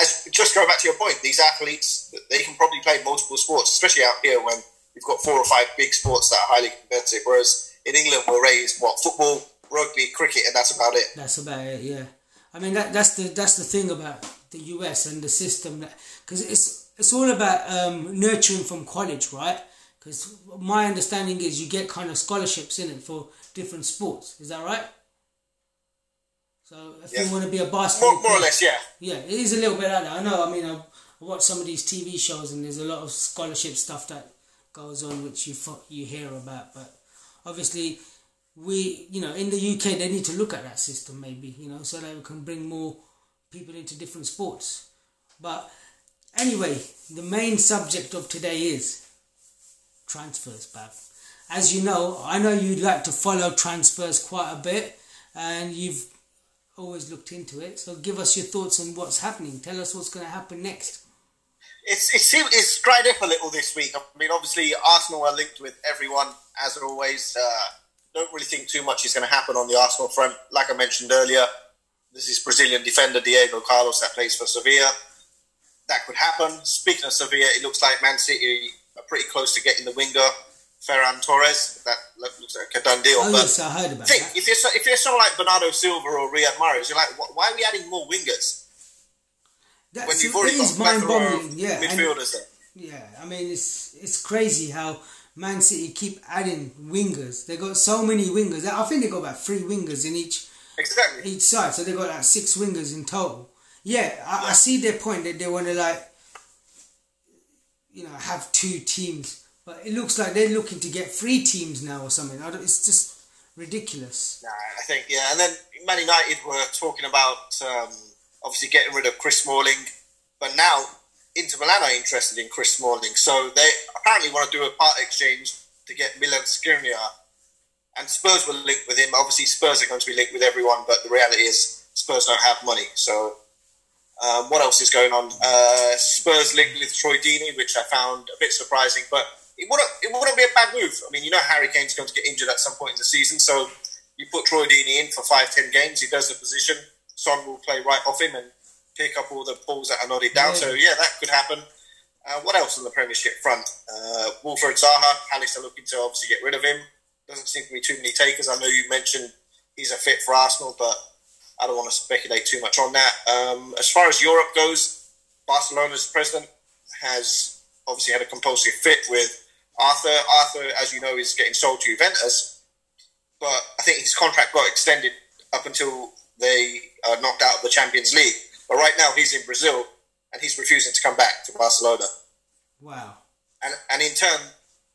as just going back to your point, these athletes they can probably play multiple sports, especially out here when we've got four or five big sports that are highly competitive. Whereas in England, we're raised what football, rugby, cricket, and that's about it. That's about it. Yeah, I mean that that's the that's the thing about the US and the system that because it's it's all about um, nurturing from college, right? Because my understanding is you get kind of scholarships in it for different sports. Is that right? So if Yeah. you want to be a basketball, More, more or less, yeah. yeah, it is a little bit like that. I know. I mean, I, I watch some of these TV shows, and there's a lot of scholarship stuff that goes on, which you you hear about. But obviously, we, you know, in the UK, they need to look at that system, maybe, you know, so that we can bring more people into different sports. But anyway, the main subject of today is transfers, Bav. As you know, I know you'd like to follow transfers quite a bit, and you've always looked into it. So give us your thoughts on what's happening. Tell us what's going to happen next. It's it's it's dried up a little this week. I mean, obviously Arsenal are linked with everyone as always. Uh, don't really think too much is going to happen on the Arsenal front. Like I mentioned earlier, this is Brazilian defender Diego Carlos that plays for Sevilla. That could happen. Speaking of Sevilla, it looks like Man City are pretty close to getting the winger Ferran Torres. That looks like a done deal. Oh but yes, I heard about think that. if you're so, if you're someone like Bernardo Silva or Riyad Mahrez, you're like, why are we adding more wingers when That's, you've already got is a plethora of mind-boggling. Yeah, midfielders there? Yeah, I mean it's it's crazy how Man City keep adding wingers. They got so many wingers. I think they got about three wingers in each Exactly. each side, so they got like six wingers in total. Yeah, I, I see their point that they want to like, you know, have two teams, but it looks like they're looking to get three teams now or something. I don't, it's just ridiculous. Nah, I think yeah, and then Man United were talking about um, obviously getting rid of Chris Smalling, but now Inter Milan are interested in Chris Smalling, so they apparently want to do a part exchange to get Milan Skriniar, and Spurs will link with him. Obviously, Spurs are going to be linked with everyone, but the reality is Spurs don't have money. So, um, what else is going on? Uh, Spurs linked with Troy Deeney, which I found a bit surprising, but it wouldn't it wouldn't be a bad move. I mean, you know, Harry Kane's going to get injured at some point in the season, so you put Troy Deeney in for five, ten games. He does the position. Son will play right off him and pick up all the balls that are nodded down. Yeah. So yeah, that could happen. Uh, what else on the Premiership front? Uh, Wilfried Zaha, Palace are looking to obviously get rid of him. Doesn't seem to be too many takers. I know you mentioned he's a fit for Arsenal, but I don't want to speculate too much on that. Um, as far as Europe goes, Barcelona's president has obviously had a compulsory fit with Arthur. Arthur, as you know, is getting sold to Juventus, but I think his contract got extended up until they are knocked out of the Champions League. But right now, he's in Brazil and he's refusing to come back to Barcelona. Wow. And, and in turn,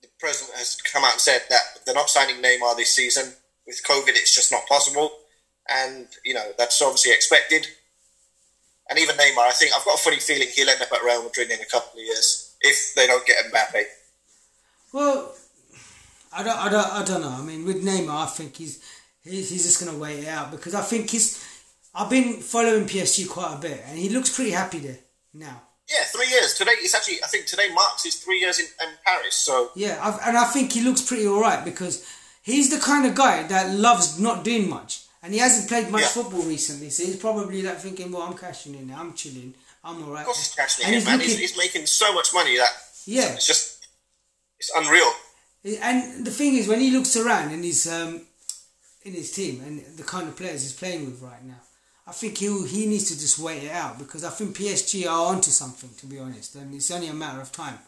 the president has come out and said that they're not signing Neymar this season. With COVID, it's just not possible. And, you know, that's obviously expected. And even Neymar, I think, I've got a funny feeling he'll end up at Real Madrid in a couple of years if they don't get Mbappe. Well, I don't, I don't, I don't know. I mean, with Neymar, I think he's he's, he's just going to wait it out because I think he's. I've been following PSG quite a bit, and he looks pretty happy there now. Yeah, three years today. It's actually I think today marks his three years in, in Paris. So yeah, I've, and I think he looks pretty all right because he's the kind of guy that loves not doing much, and he hasn't played much yeah. football recently. So he's probably like thinking, "Well, I'm cashing in. I'm chilling. I'm all right." Of course, he's cashing in, man. Looking, he's, he's, making so much money that yeah, it's just it's unreal. And the thing is, when he looks around and he's um, in his team and the kind of players he's playing with right now, I think he he needs to just wait it out because I think PSG are onto something to be honest, and it's only a matter of time.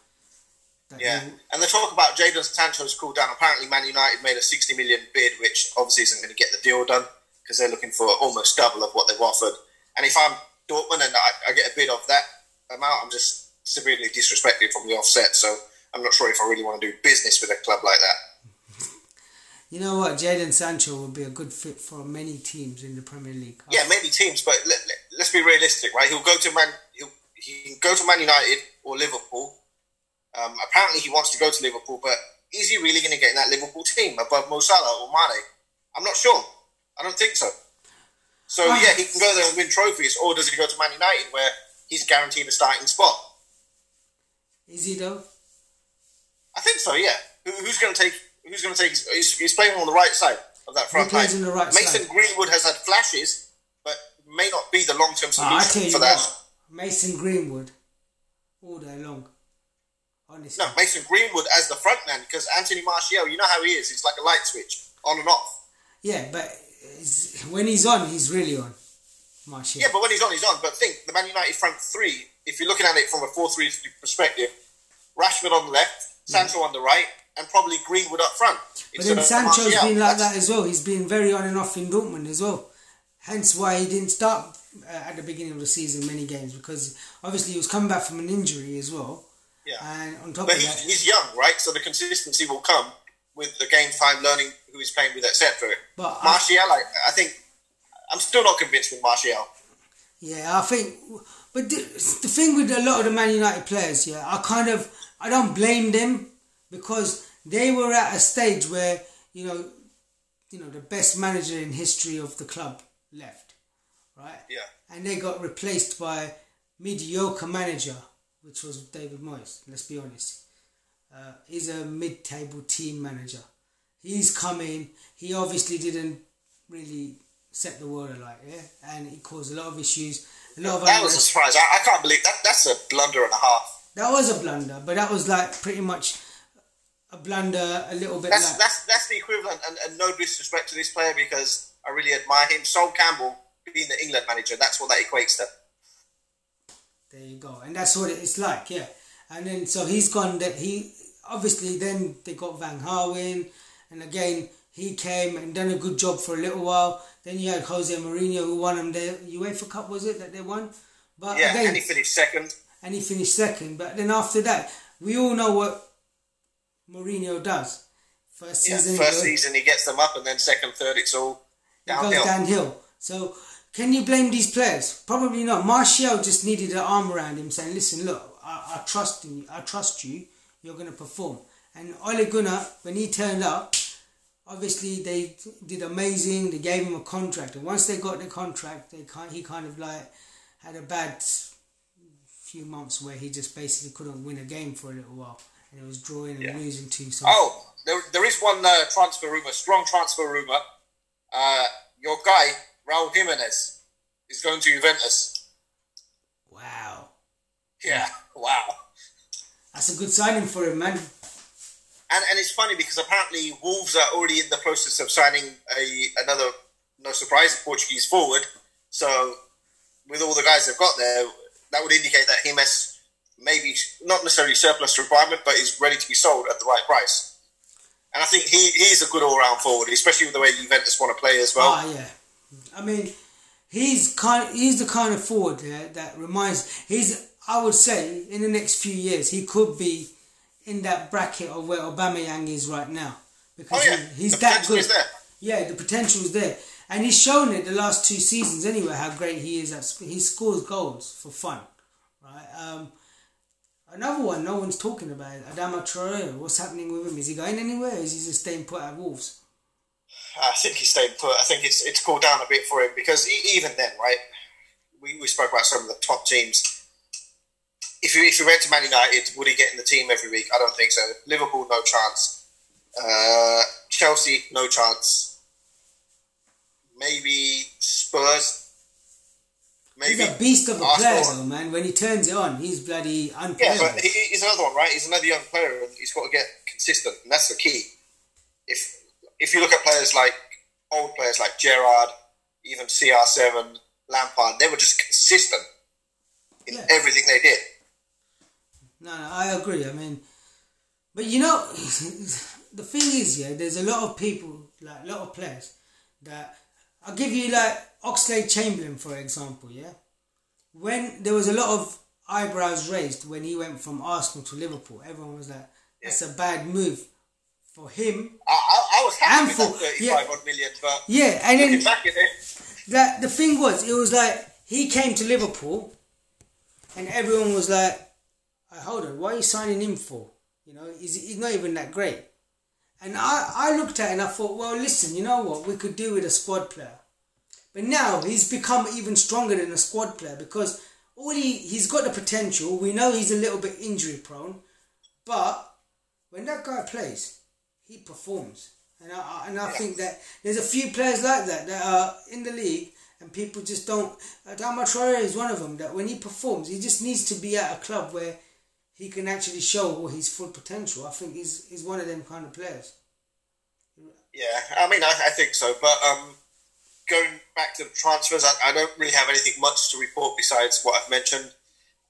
Yeah, and the talk about Jadon Sancho's cooled down. Apparently, Man United made a 60 million bid, which obviously isn't going to get the deal done because they're looking for almost double of what they've offered. And if I'm Dortmund and I, I get a bid of that amount, I'm just severely disrespected from the offset. So I'm not sure if I really want to do business with a club like that. You know what? Jadon Sancho would be a good fit for many teams in the Premier League. Yeah, many teams, but let, us let, be realistic, right? He'll go to Man. He'll, he can go to Man United or Liverpool. Um, apparently, he wants to go to Liverpool, but is he really going to get in that Liverpool team above Mo Salah or Mane? I'm not sure. I don't think so. So ah. yeah, he can go there and win trophies, or does he go to Man United where he's guaranteed a starting spot? Is he though? I think so. Yeah. Who, who's going to take who's going to take? He's, he's, playing on the right side of that front line. Right Mason side. Greenwood has had flashes, but may not be the long term ah, solution for that. What, Mason Greenwood, all day long. Honestly. No, Mason Greenwood as the front man because Anthony Martial, you know how he is. He's like a light switch, on and off. Yeah, but when he's on, he's really on. Martial. Yeah, but when he's on, he's on. But think the Man United front three. If you're looking at it from a four-three perspective, Rashford on the left, Sancho yeah. on the right, and probably Greenwood up front. But then Sancho's been like that as well. He's been very on and off in Dortmund as well. Hence why he didn't start uh, at the beginning of the season many games because obviously he was coming back from an injury as well. Yeah. And on top but of he, that, he's young, right? So the consistency will come with the game time, learning who he's playing with, etc. But Martial, I, I think I'm still not convinced with Martial. Yeah, I think, but the, the thing with a lot of the Man United players, yeah, I kind of I don't blame them because they were at a stage where you know, you know, the best manager in history of the club left, right? Yeah. And they got replaced by mediocre manager, which was David Moyes. Let's be honest. Uh, he's a mid-table team manager. He's coming. He obviously didn't really set the world alight, yeah, and it caused a lot of issues. A lot of that was a surprise. I, I can't believe that. That's a blunder and a half. That was a blunder, but that was like pretty much a blunder, a little bit. That's that's that's the equivalent, and, and no disrespect to this player because I really admire him. Sol Campbell being the England manager, that's what that equates to. There you go, and that's what it's like, yeah. And then so he's gone. That he obviously then they got Van Gaal in, and again he came and done a good job for a little while. Then you had Jose Mourinho who won them the UEFA Cup, was it that they won? But yeah, again, and he finished second and he finished second. But then after that, we all know what Mourinho does. First season, yeah, first season he gets them up, and then second, third, it's all downhill. It goes downhill. So can you blame these players? Probably not. Martial just needed an arm around him, saying, "Listen, look, I, I trust in you. I trust you. You're going to perform." And Ole Gunnar, when he turned up, obviously they did amazing. They gave him a contract, and once they got the contract, they kind he kind of like had a bad few months where he just basically couldn't win a game for a little while, and it was drawing and yeah. losing to. So oh, there, there is one uh, transfer rumor, strong transfer rumor. Uh, your guy Raul Jimenez is going to Juventus. Wow. Yeah. Wow. That's a good signing for him, man. And and it's funny because apparently Wolves are already in the process of signing a another no surprise Portuguese forward. So with all the guys they've got there, that would indicate that Jimenez maybe not necessarily surplus requirement, but is ready to be sold at the right price. And I think he he's a good all round forward, especially with the way Juventus want to play as well. Ah, yeah. I mean, he's kind. He's the kind of forward yeah, that reminds. He's. I would say in the next few years he could be in that bracket of where Aubameyang is right now because oh, yeah. he, he's the that good. Yeah, the potential is there and he's shown it the last two seasons anyway how great he is at he scores goals for fun right um, another one no one's talking about is Adama Traore. What's happening with him? Is he going anywhere? is he just staying put at Wolves? I think he's staying put. I think it's it's cooled down a bit for him because even then, right? We, we spoke about some of the top teams. If you if you went to Man United, would he get in the team every week? I don't think so. Liverpool, no chance. Uh, Chelsea, no chance. Maybe Spurs. Maybe he's a beast of a Arsenal. player, though, man. When he turns it on, he's bloody unplayable. Yeah, but he, he's another one, right? He's another young player, and he's got to get consistent, and that's the key. If if you look at players like old players like Gerrard, even CR7, Lampard, they were just consistent in yeah. everything they did. No, no, I agree. I mean, but you know, the thing is, yeah, there's a lot of people, like a lot of players that I'll give you like Oxlade Chamberlain, for example, yeah. When there was a lot of eyebrows raised when he went from Arsenal to Liverpool, everyone was like, "That's a bad move." for him. I, I, I was happy with for, that 35 yeah, odd million, but yeah, and then back at it. That the thing was, it was like he came to Liverpool, and everyone was like, "Hold on, why are you signing him for? You know, he's, he's not even that great." And I, I looked at it and I thought, well, listen, you know what? We could do with a squad player. But now he's become even stronger than a squad player because all he, he's got the potential. We know he's a little bit injury prone, but when that guy plays, he performs. And I, and I think that there's a few players like that that are in the league and people just don't. Adama Traore is one of them that when he performs, he just needs to be at a club where he can actually show his full potential. I think he's, he's one of them kind of players. Yeah, I mean, I, I think so. But um, going back to the transfers, I, I don't really have anything much to report besides what I've mentioned.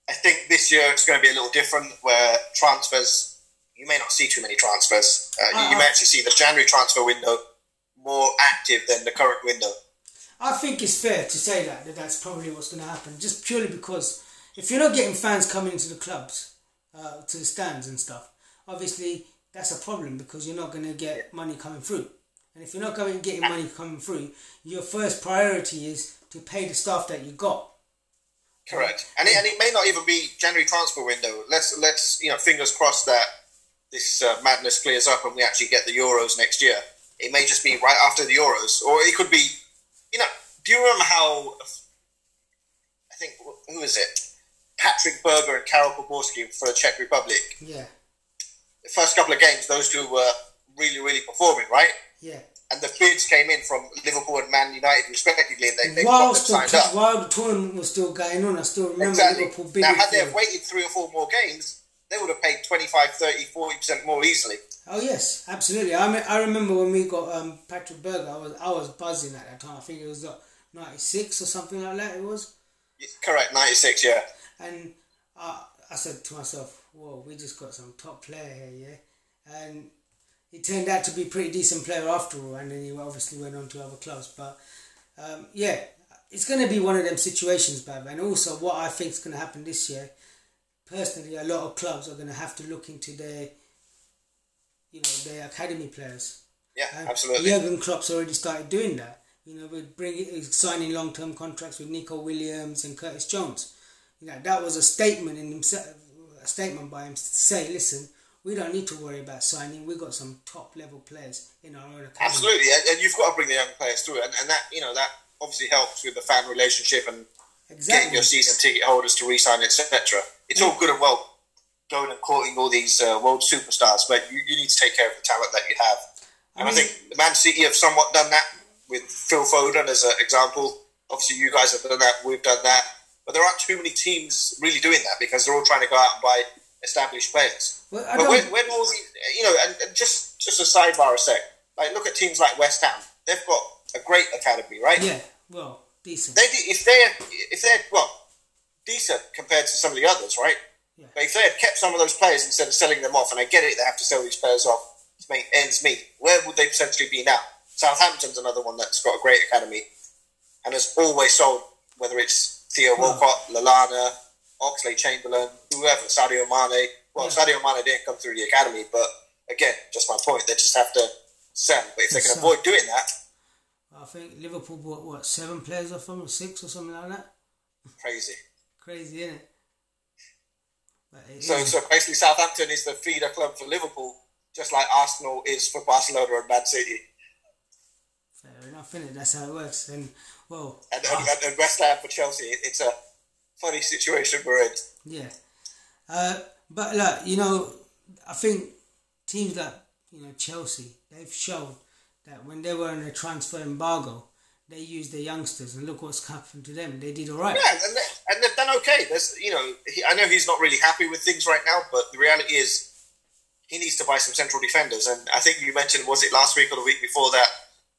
I think this year it's going to be a little different where transfers you may not see too many transfers. Uh, uh, you may actually see the January transfer window more active than the current window. I think it's fair to say that, that that's probably what's going to happen, just purely because if you're not getting fans coming into the clubs, uh, to the stands and stuff, obviously that's a problem because you're not going to get money coming through. And if you're not going getting money coming through, your first priority is to pay the staff that you got. Correct, and it, and it may not even be January transfer window. Let's let's you know fingers crossed that this uh, madness clears up and we actually get the Euros next year. It may just be right after the Euros, or it could be, you know. Do you remember how? I think who is it? Patrik Berger and Karel Poborský for the Czech Republic. Yeah. The first couple of games, those two were really, really performing, right? Yeah. And the bids came in from Liverpool and Man United, respectively, and they, they while, still, signed up. while the tournament was still going on, I still remember exactly. Liverpool bidding. Now, had they waited three or four more games, they would have paid 25, 30, 40% more easily. Oh yes, absolutely. I mean, I remember when we got um, Patrik Berger. I was I was buzzing at that time. I think it was ninety six or something like that. It was. Correct, ninety six. Yeah. And I I said to myself, "Whoa, we just got some top player here, yeah." And he turned out to be a pretty decent player after all. And then he obviously went on to other clubs. But um, yeah, it's going to be one of them situations, Bav. And also, what I think is going to happen this year personally, a lot of clubs are going to have to look into their, you know, their academy players. Yeah, and absolutely. Jurgen Klopp's already started doing that. You know, with bringing signing long term contracts with Neco Williams and Curtis Jones. You know, that was a statement in himself, a statement by him to say, listen, we don't need to worry about signing. We've got some top level players in our own academy. Absolutely, and you've got to bring the young players through, and, and that you know that obviously helps with the fan relationship and exactly. getting your season ticket holders to re-sign, etc it's all good and well going and courting all these uh, world superstars, but you, you need to take care of the talent that you have. And I, mean, I think Man City have somewhat done that with Phil Foden as an example. Obviously, you guys have done that. We've done that. But there aren't too many teams really doing that because they're all trying to go out and buy established players. Well, but when, when all you know, and, and, just just a sidebar a sec. Like, look at teams like West Ham. They've got a great academy, right? Yeah. Well, decent. They if they're if they're well, decent compared to some of the others, right? Yeah. But if they had kept some of those players instead of selling them off, and I get it, they have to sell these players off to make ends meet, where would they potentially be now? Southampton's another one that's got a great academy and has always sold, whether it's Theo Walcott, Lallana, Oxlade Chamberlain, whoever, Sadio Mane. Well, yeah. Sadio Mane didn't come through the academy, but again, just my point, they just have to sell. But if they can avoid doing that. I think Liverpool bought, what, seven players off them, or six or something like that? Crazy crazy, isn't it? But So, so basically, Southampton is the feeder club for Liverpool, just like Arsenal is for Barcelona and Man City. Fair enough, innit? That's how it works. And well, and, and, and West Ham for Chelsea. It's a funny situation we're in. Yeah, uh, but look, you know, I think teams like you know Chelsea, they've shown that when they were in a transfer embargo, they used their youngsters, and look what's happened to them. They did all right. Yeah, and, they, and they've done okay. There's, you know, he, I know he's not really happy with things right now, but the reality is he needs to buy some central defenders. And I think you mentioned, was it last week or the week before that?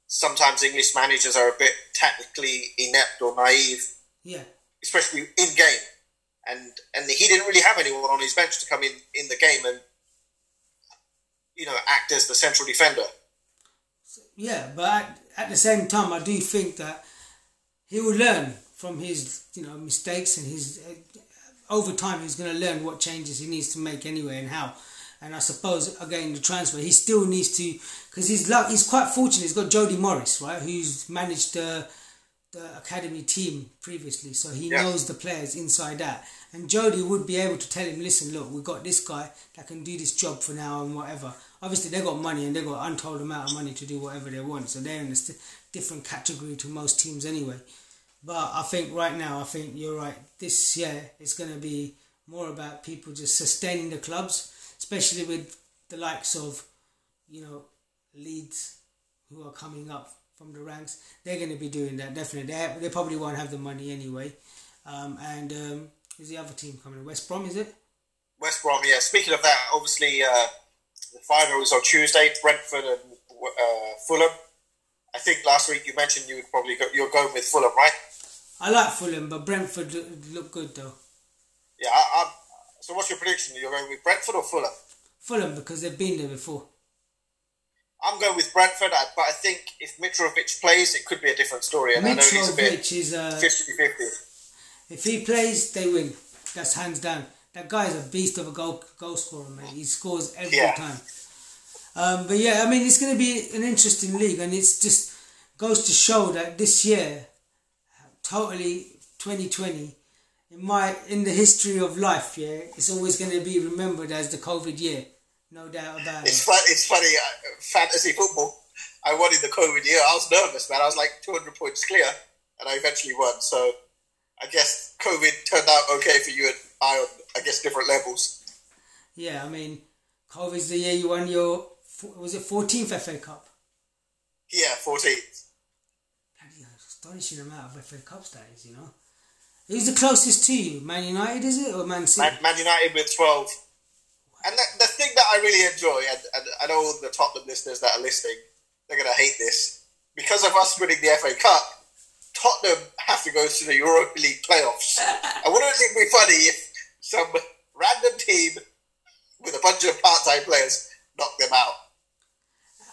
Sometimes English managers are a bit tactically inept or naive. Yeah. Especially in game, and and he didn't really have anyone on his bench to come in in the game and you know act as the central defender. Yeah, but at, at the same time, I do think that he will learn from his you know mistakes and his uh, over time he's going to learn what changes he needs to make anyway and how. And I suppose again the transfer he still needs to because he's he's quite fortunate. He's got Jody Morris right, who's managed the the academy team previously, so he yeah. knows the players inside out. And Jody would be able to tell him, listen, look, we've got this guy that can do this job for now and whatever obviously they got money and they got untold amount of money to do whatever they want. So they're in a st- different category to most teams anyway. But I think right now, I think you're right. This year it's going to be more about people just sustaining the clubs, especially with the likes of, you know, Leeds who are coming up from the ranks. They're going to be doing that definitely. They, they probably won't have the money anyway. Um, and um, is the other team coming? West Brom, is it? West Brom, yeah. Speaking of that, obviously. Uh the final was on Tuesday, Brentford and uh, Fulham. I think last week you mentioned you would probably go, you're going with Fulham, right? I like Fulham, but Brentford look, good though. Yeah, I, so what's your prediction? You're going with Brentford or Fulham? Fulham because they've been there before. I'm going with Brentford, but I think if Mitrovic plays, it could be a different story. And Mitrovic is uh, 50-50. If he plays, they win. That's hands down. That guy is a beast of a goal goal scorer, man. He scores every yeah. time. Um, but yeah, I mean, it's going to be an interesting league, and it's just goes to show that this year, totally 2020, in my in the history of life, yeah, it's always going to be remembered as the COVID year, no doubt about it's it. Fun, it's funny, uh, fantasy football. I won in the COVID year. I was nervous, man. I was like 200 points clear, and I eventually won. So I guess COVID turned out okay for you and I on, I guess, different levels. Yeah, I mean, COVID's the year you won your, was it 14th FA Cup? Yeah, 14th. Astonishing amount of FA Cups that is, you know. Who's the closest to you? Man United, is it, or Man City? Man, Man United with 12. And the, the thing that I really enjoy, and, and I know the Tottenham listeners that are listening, they're going to hate this. Because of us winning the FA Cup, Tottenham have to go to the Europa League playoffs. and wouldn't it be funny if some random team with a bunch of part-time players knocked them out?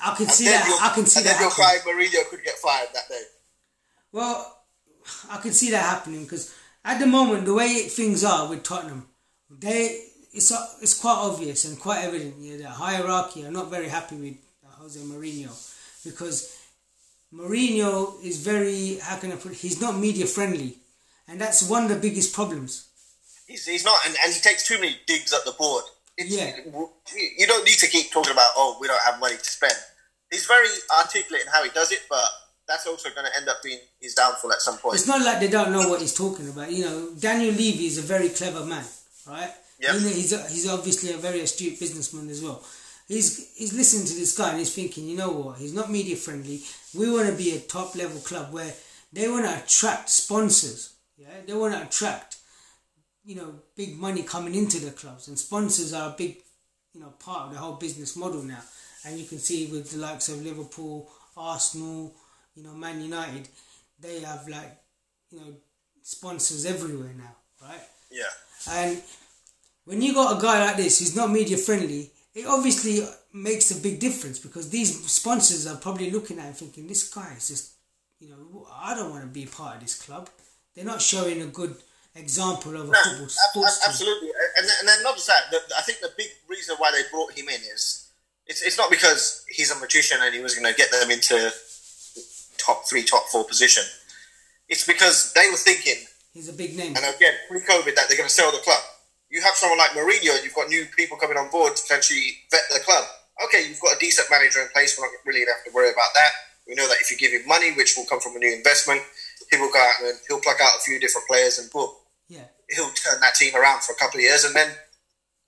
I can and see that. I can see and that. Then your guy Mourinho could get fired that day. Well, I can see that happening because at the moment, the way things are with Tottenham, they it's uh, it's quite obvious and quite evident. Yeah, the hierarchy are not very happy with uh, Jose Mourinho because Mourinho is very, how can I put it, he's not media friendly. And that's one of the biggest problems. He's, he's not, and, and he takes too many digs at the board. It's, yeah. You don't need to keep talking about, oh, we don't have money to spend. He's very articulate in how he does it, but that's also going to end up being his downfall at some point. It's not like they don't know what he's talking about. You know, Daniel Levy is a very clever man, right? Yep. He's, he's obviously a very astute businessman as well he's he's listening to this guy and he's thinking, you know what? He's not media friendly. We want to be a top level club where they want to attract sponsors. Yeah, they want to attract, you know, big money coming into the clubs, and sponsors are a big, you know, part of the whole business model now. And you can see with the likes of Liverpool, Arsenal, you know, Man United, they have like, you know, sponsors everywhere now, right? Yeah. And when you got a guy like this who's not media friendly, it obviously makes a big difference because these sponsors are probably looking at and thinking, this guy is just, you know, I don't want to be part of this club. They're not showing a good example of a no, football sports Absolutely. And, and then not just that, the, I think the big reason why they brought him in is it's, it's not because he's a magician and he was going to get them into top three, top four position. It's because they were thinking. He's a big name. And again, pre COVID, that they're going to sell the club. You have someone like Mourinho, and you've got new people coming on board to potentially vet the club. Okay, you've got a decent manager in place. We're not really going to have to worry about that. We know that if you give him money, which will come from a new investment, he will go out and he'll pluck out a few different players and boom, Yeah. he'll turn that team around for a couple of years, and then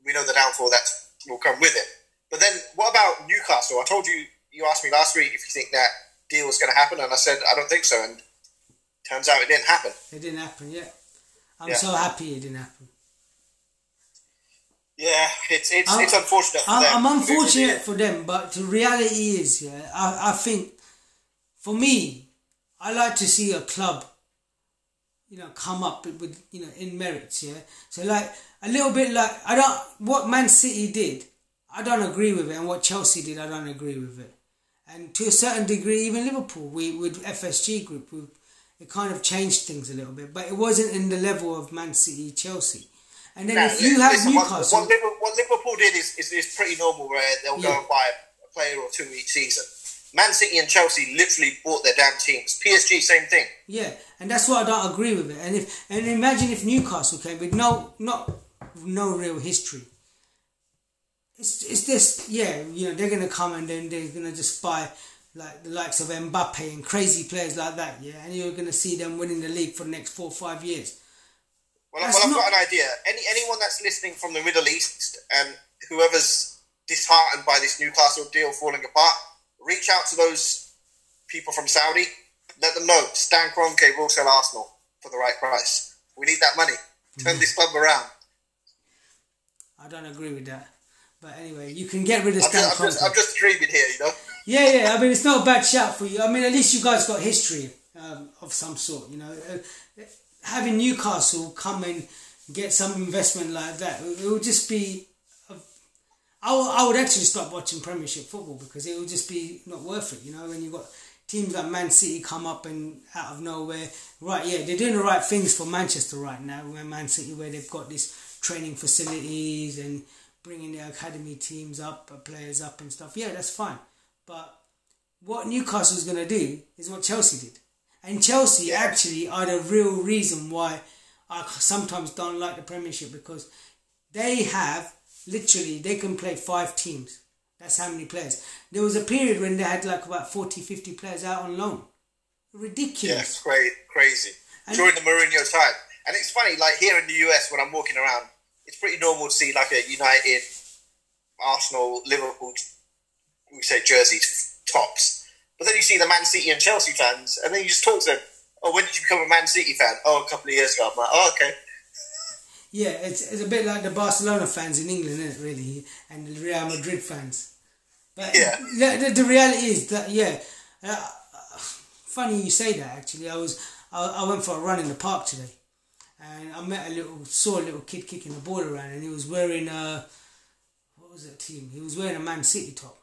we know the downfall that will come with it. But then, what about Newcastle? I told you, you asked me last week if you think that deal was going to happen, and I said I don't think so. And turns out it didn't happen. It didn't happen yeah. I'm Yeah. so happy it didn't happen. Yeah, it's it's, I'm- it's unfortunate. For. I'm, I'm unfortunate for them, but the reality is, yeah, I, I think for me, I like to see a club, you know, come up with, you know in merits, yeah. So like a little bit like I don't what Man City did, I don't agree with it, and what Chelsea did, I don't agree with it, and to a certain degree, even Liverpool, we with FSG Group, we, it kind of changed things a little bit, but it wasn't in the level of Man City, Chelsea. And then Now, if you have listen, what- Newcastle, What, Liverpool, what Liverpool did is, is, is pretty normal, where they'll go and buy a player or two each season. Man City and Chelsea literally bought their damn teams. PSG, same thing. Yeah, and that's why I don't agree with it. And if and imagine if Newcastle came with no not no real history. It's it's just yeah, you know they're gonna come and then they're gonna just buy like the likes of Mbappe and crazy players like that. Yeah, and you're gonna see them winning the league for the next four or five years. Well, well I've not- got an idea. Any anyone that's listening from the Middle East and whoever's disheartened by this Newcastle deal falling apart, reach out to those people from Saudi. Let them know Stan Kroenke will sell Arsenal for the right price. We need that money. Turn this club around. I don't agree with that. But anyway, you can get rid of Stan I'm, just, Kroenke. I'm just dreaming here, you know. Yeah, yeah. I mean, it's not a bad shout for you. I mean, at least you guys got history um, of some sort. You know, uh, having Newcastle come and get some investment like that, it, would just be. I would, I would actually stop watching Premiership football because it would just be not worth it. You know, when you've got teams like Man City come up and out of nowhere, right? Yeah, they're doing the right things for Manchester right now. Where Man City, where they've got this training facilities and bringing their academy teams up, uh, players up and stuff. Yeah, that's fine. But what Newcastle's going to do is what Chelsea did. And Chelsea actually are the real reason why I sometimes don't like the Premiership because they have literally, they can play five teams. That's how many players. There was a period when they had like about 40, 50 players out on loan. Ridiculous. Yeah, it's cra- crazy. And- During the Mourinho time. And it's funny, like here in the US, when I'm walking around, it's pretty normal to see like a United, Arsenal, Liverpool, we say jerseys, tops. But then you see the Man City and Chelsea fans, and then you just talk to them. Oh, when did you become a Man City fan? Oh, a couple of years ago. I'm like, oh, okay. Yeah, it's, it's a bit like the Barcelona fans in England, isn't it, really? And the Real Madrid fans. But Yeah. the, the, the reality is that, yeah, uh, funny you say that actually. I was I, I went for a run in the park today and I met a little, saw a little kid kicking the ball around and he was wearing a, what was that team? He was wearing a Man City top.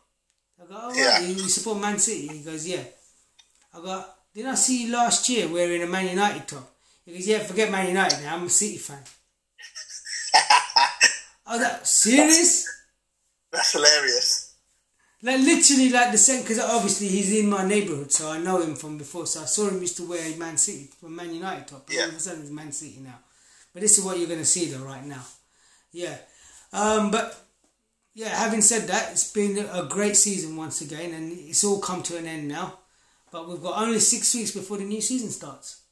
Go, oh, Yeah. you, support Man City? He goes, yeah. I go, didn't I see you last year wearing a Man United top? He goes, yeah, forget Man United now, I'm a City fan. I was like, serious? That's hilarious. Like literally like the same because obviously he's in my neighborhood, so I know him from before. So I saw him used to wear a Man City, a Man United top. But Yeah. all of a sudden he's Man City now. But this is what you're gonna see though right now. Yeah, um, but yeah. Having said that, it's been a great season once again, and it's all come to an end now. But we've got only six weeks before the new season starts.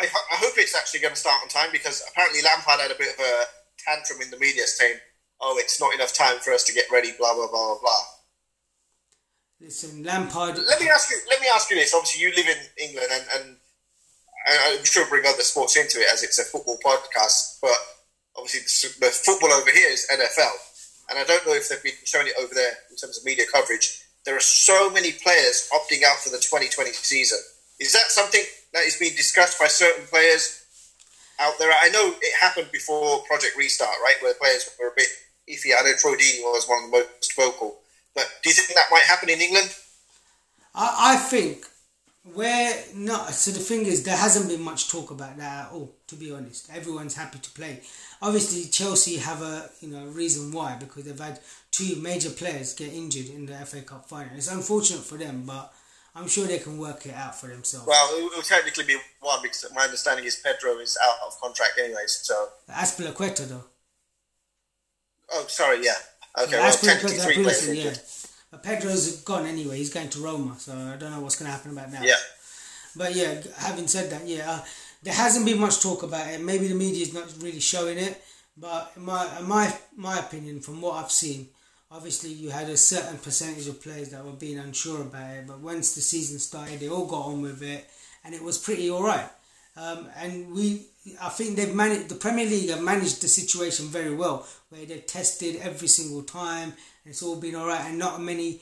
I, ho- I hope it's actually going to start on time because apparently Lampard had a bit of a tantrum in the media saying, oh, it's not enough time for us to get ready, blah, blah, blah, blah, blah. Listen, Lampard. Let me ask you. Let me ask you this. Obviously, you live in England, and, and I- I'm sure bring other sports into it as it's a football podcast. But obviously, the, football over here is NFL, and I don't know if they've been showing it over there in terms of media coverage. There are so many players opting out for the 2020 season. Is that something that is being discussed by certain players out there? I know it happened before Project Restart, right, where players were a bit iffy. I know Troy Deeney was one of the most vocal. But do you think that might happen in England? I, I think where not so the thing is there hasn't been much talk about that at all to be honest everyone's happy to play obviously chelsea have a you know reason why because they've had two major players get injured in the fa cup final it's unfortunate for them but I'm sure they can work it out for themselves. Well, it will technically be one because my understanding is Pedro is out of contract anyways. So Azpilicueta though. Oh, sorry, yeah. Okay, Yeah, well, technically three players. Yeah. But Pedro's gone anyway. He's going to Roma, so I don't know what's going to happen about that. Yeah. But yeah, having said that, yeah, uh, there hasn't been much talk about it. Maybe the media is not really showing it. But in my in my my opinion, from what I've seen, obviously you had a certain percentage of players that were being unsure about it. But once the season started, they all got on with it, and it was pretty all right. Um, and we, I think they've managed. The Premier League have managed the situation very well, where they've tested every single time, and it's all been all right. And not many,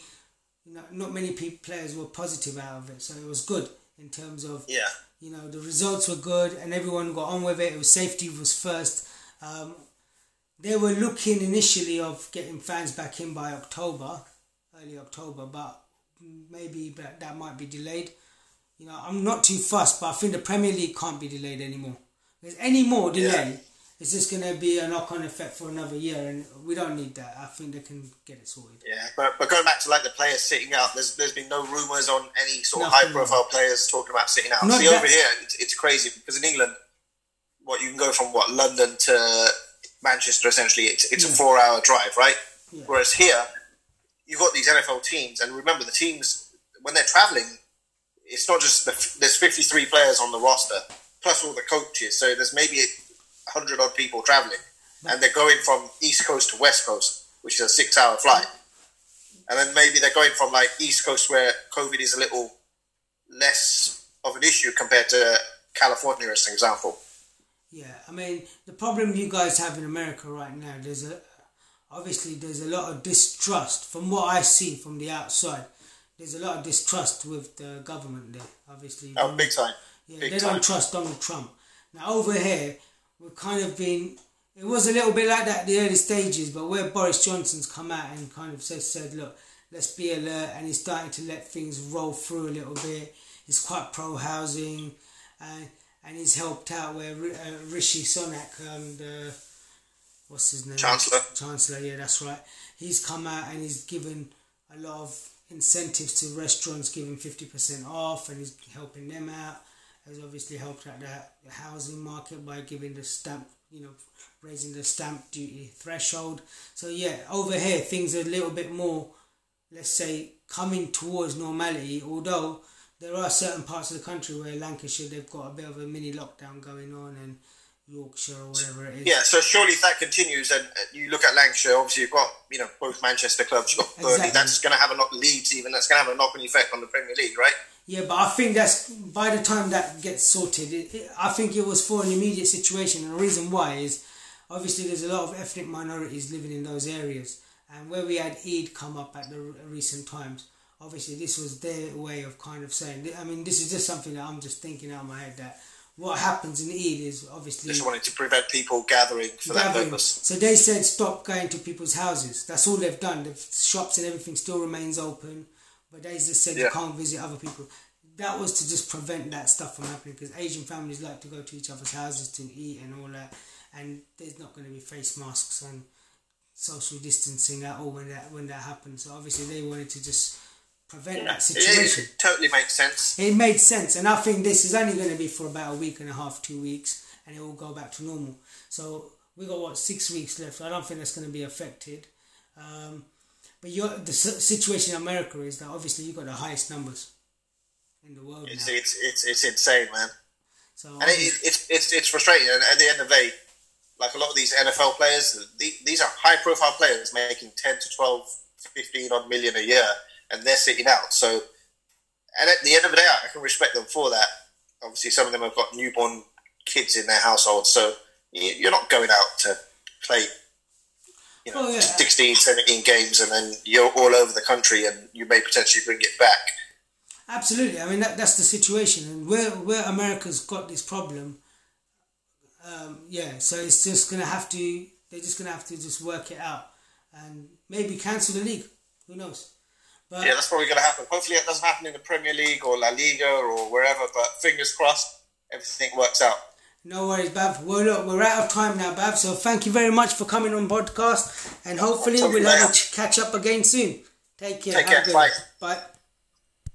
not, not many people, players were positive out of it, so it was good in terms of Yeah. You know the results were good and everyone got on with it. It was safety was first. Um, they were looking initially of getting fans back in by October, early October, but maybe that, might be delayed. You know, I'm not too fussed, but I think the Premier League can't be delayed anymore. There's any more delay, it's just going to be a knock-on effect for another year, and we don't need that. I think they can get it sorted. Yeah, but, but going back to like the players sitting out, there's there's been no rumours on any sort of high profile players talking about sitting out. Not See over here, it's, it's crazy because in England, what you can go from what London to Manchester essentially, it's it's a four hour drive, right? Yeah. Whereas here, you've got these NFL teams, and remember the teams when they're traveling, it's not just the, there's 53 players on the roster plus all the coaches, so there's maybe 100 odd people traveling, and they're going from East Coast to West Coast, which is a six hour flight and then maybe they're going from like East Coast where COVID is a little less of an issue compared to California, as an example. Yeah, I mean the problem you guys have in America right now. There's a obviously there's a lot of distrust from what I see from the outside. There's a lot of distrust with the government there. Obviously, Oh, big time. yeah, big they time. don't trust Donald Trump. Now over here, we're kind of been. It was a little bit like that at the early stages, but where Boris Johnson's come out and kind of said, said look, let's be alert, and he's starting to let things roll through a little bit. He's quite pro housing, and and he's helped out where uh, Rishi Sunak, um, the what's his name, Chancellor. Chancellor, yeah, that's right. He's come out and he's given a lot of incentives to restaurants, giving fifty percent off, and he's helping them out. Has obviously helped out the, the housing market by giving the stamp, you know, raising the stamp duty threshold. So yeah, over here things are a little bit more, let's say, coming towards normality. Although there are certain parts of the country where Lancashire they've got a bit of a mini lockdown going on, and Yorkshire or whatever it is. Yeah, so surely if that continues, and you look at Lancashire, obviously you've got you know both Manchester clubs, you've got Burnley. Exactly. That's going to have a knock. Leeds even that's going to have a knock-on effect on the Premier League, right? Yeah, but I think that's by the time that gets sorted, it, it, I think it was for an immediate situation, and the reason why is obviously there's a lot of ethnic minorities living in those areas, and where we had Eid come up at the recent times, obviously this was their way of kind of saying. I mean, this is just something that I'm just thinking out of my head that what happens in Eid is obviously Just wanted to prevent people gathering for that purpose. So they said stop going to people's houses. That's all they've done. The shops and everything still remains open, but they just said you can't visit other people. That was to just prevent that stuff from happening because Asian families like to go to each other's houses to eat and all that, and there's not going to be face masks and social distancing at all when that when that happens. So obviously they wanted to just prevent that It, situation it totally makes sense. it made sense and i think this is only going to be for about a week and a half two weeks and it will go back to normal so we got what six weeks left i don't think that's going to be affected um, but your the situation in america is that obviously you've got the highest numbers in the world It's now. it's it's, it's insane, man. so And it, it, it's, it's, it's frustrating. And at the end of the day, like a lot of these NFL players, these are high profile players making 10 to 12, 15 odd million a year, and they're sitting out. So, and at the end of the day, I can respect them for that. Obviously, some of them have got newborn kids in their household, so you're not going out to play. You know, Oh, yeah. 16, 17 games, and then you're all over the country, and you may potentially bring it back. Absolutely. I mean, that, that's the situation. And where, where America's got this problem, um, yeah, so it's just going to have to, they're just going to have to just work it out and maybe cancel the league. Who knows? But Yeah, that's probably going to happen. Hopefully, it doesn't happen in the Premier League or La Liga or wherever. But fingers crossed, everything works out. No worries, Bav. Well, look, we're out of time now, Bav. So thank you very much for coming on podcast. And hopefully we'll have a catch up again soon. Take care. Take care. Bye. Bye.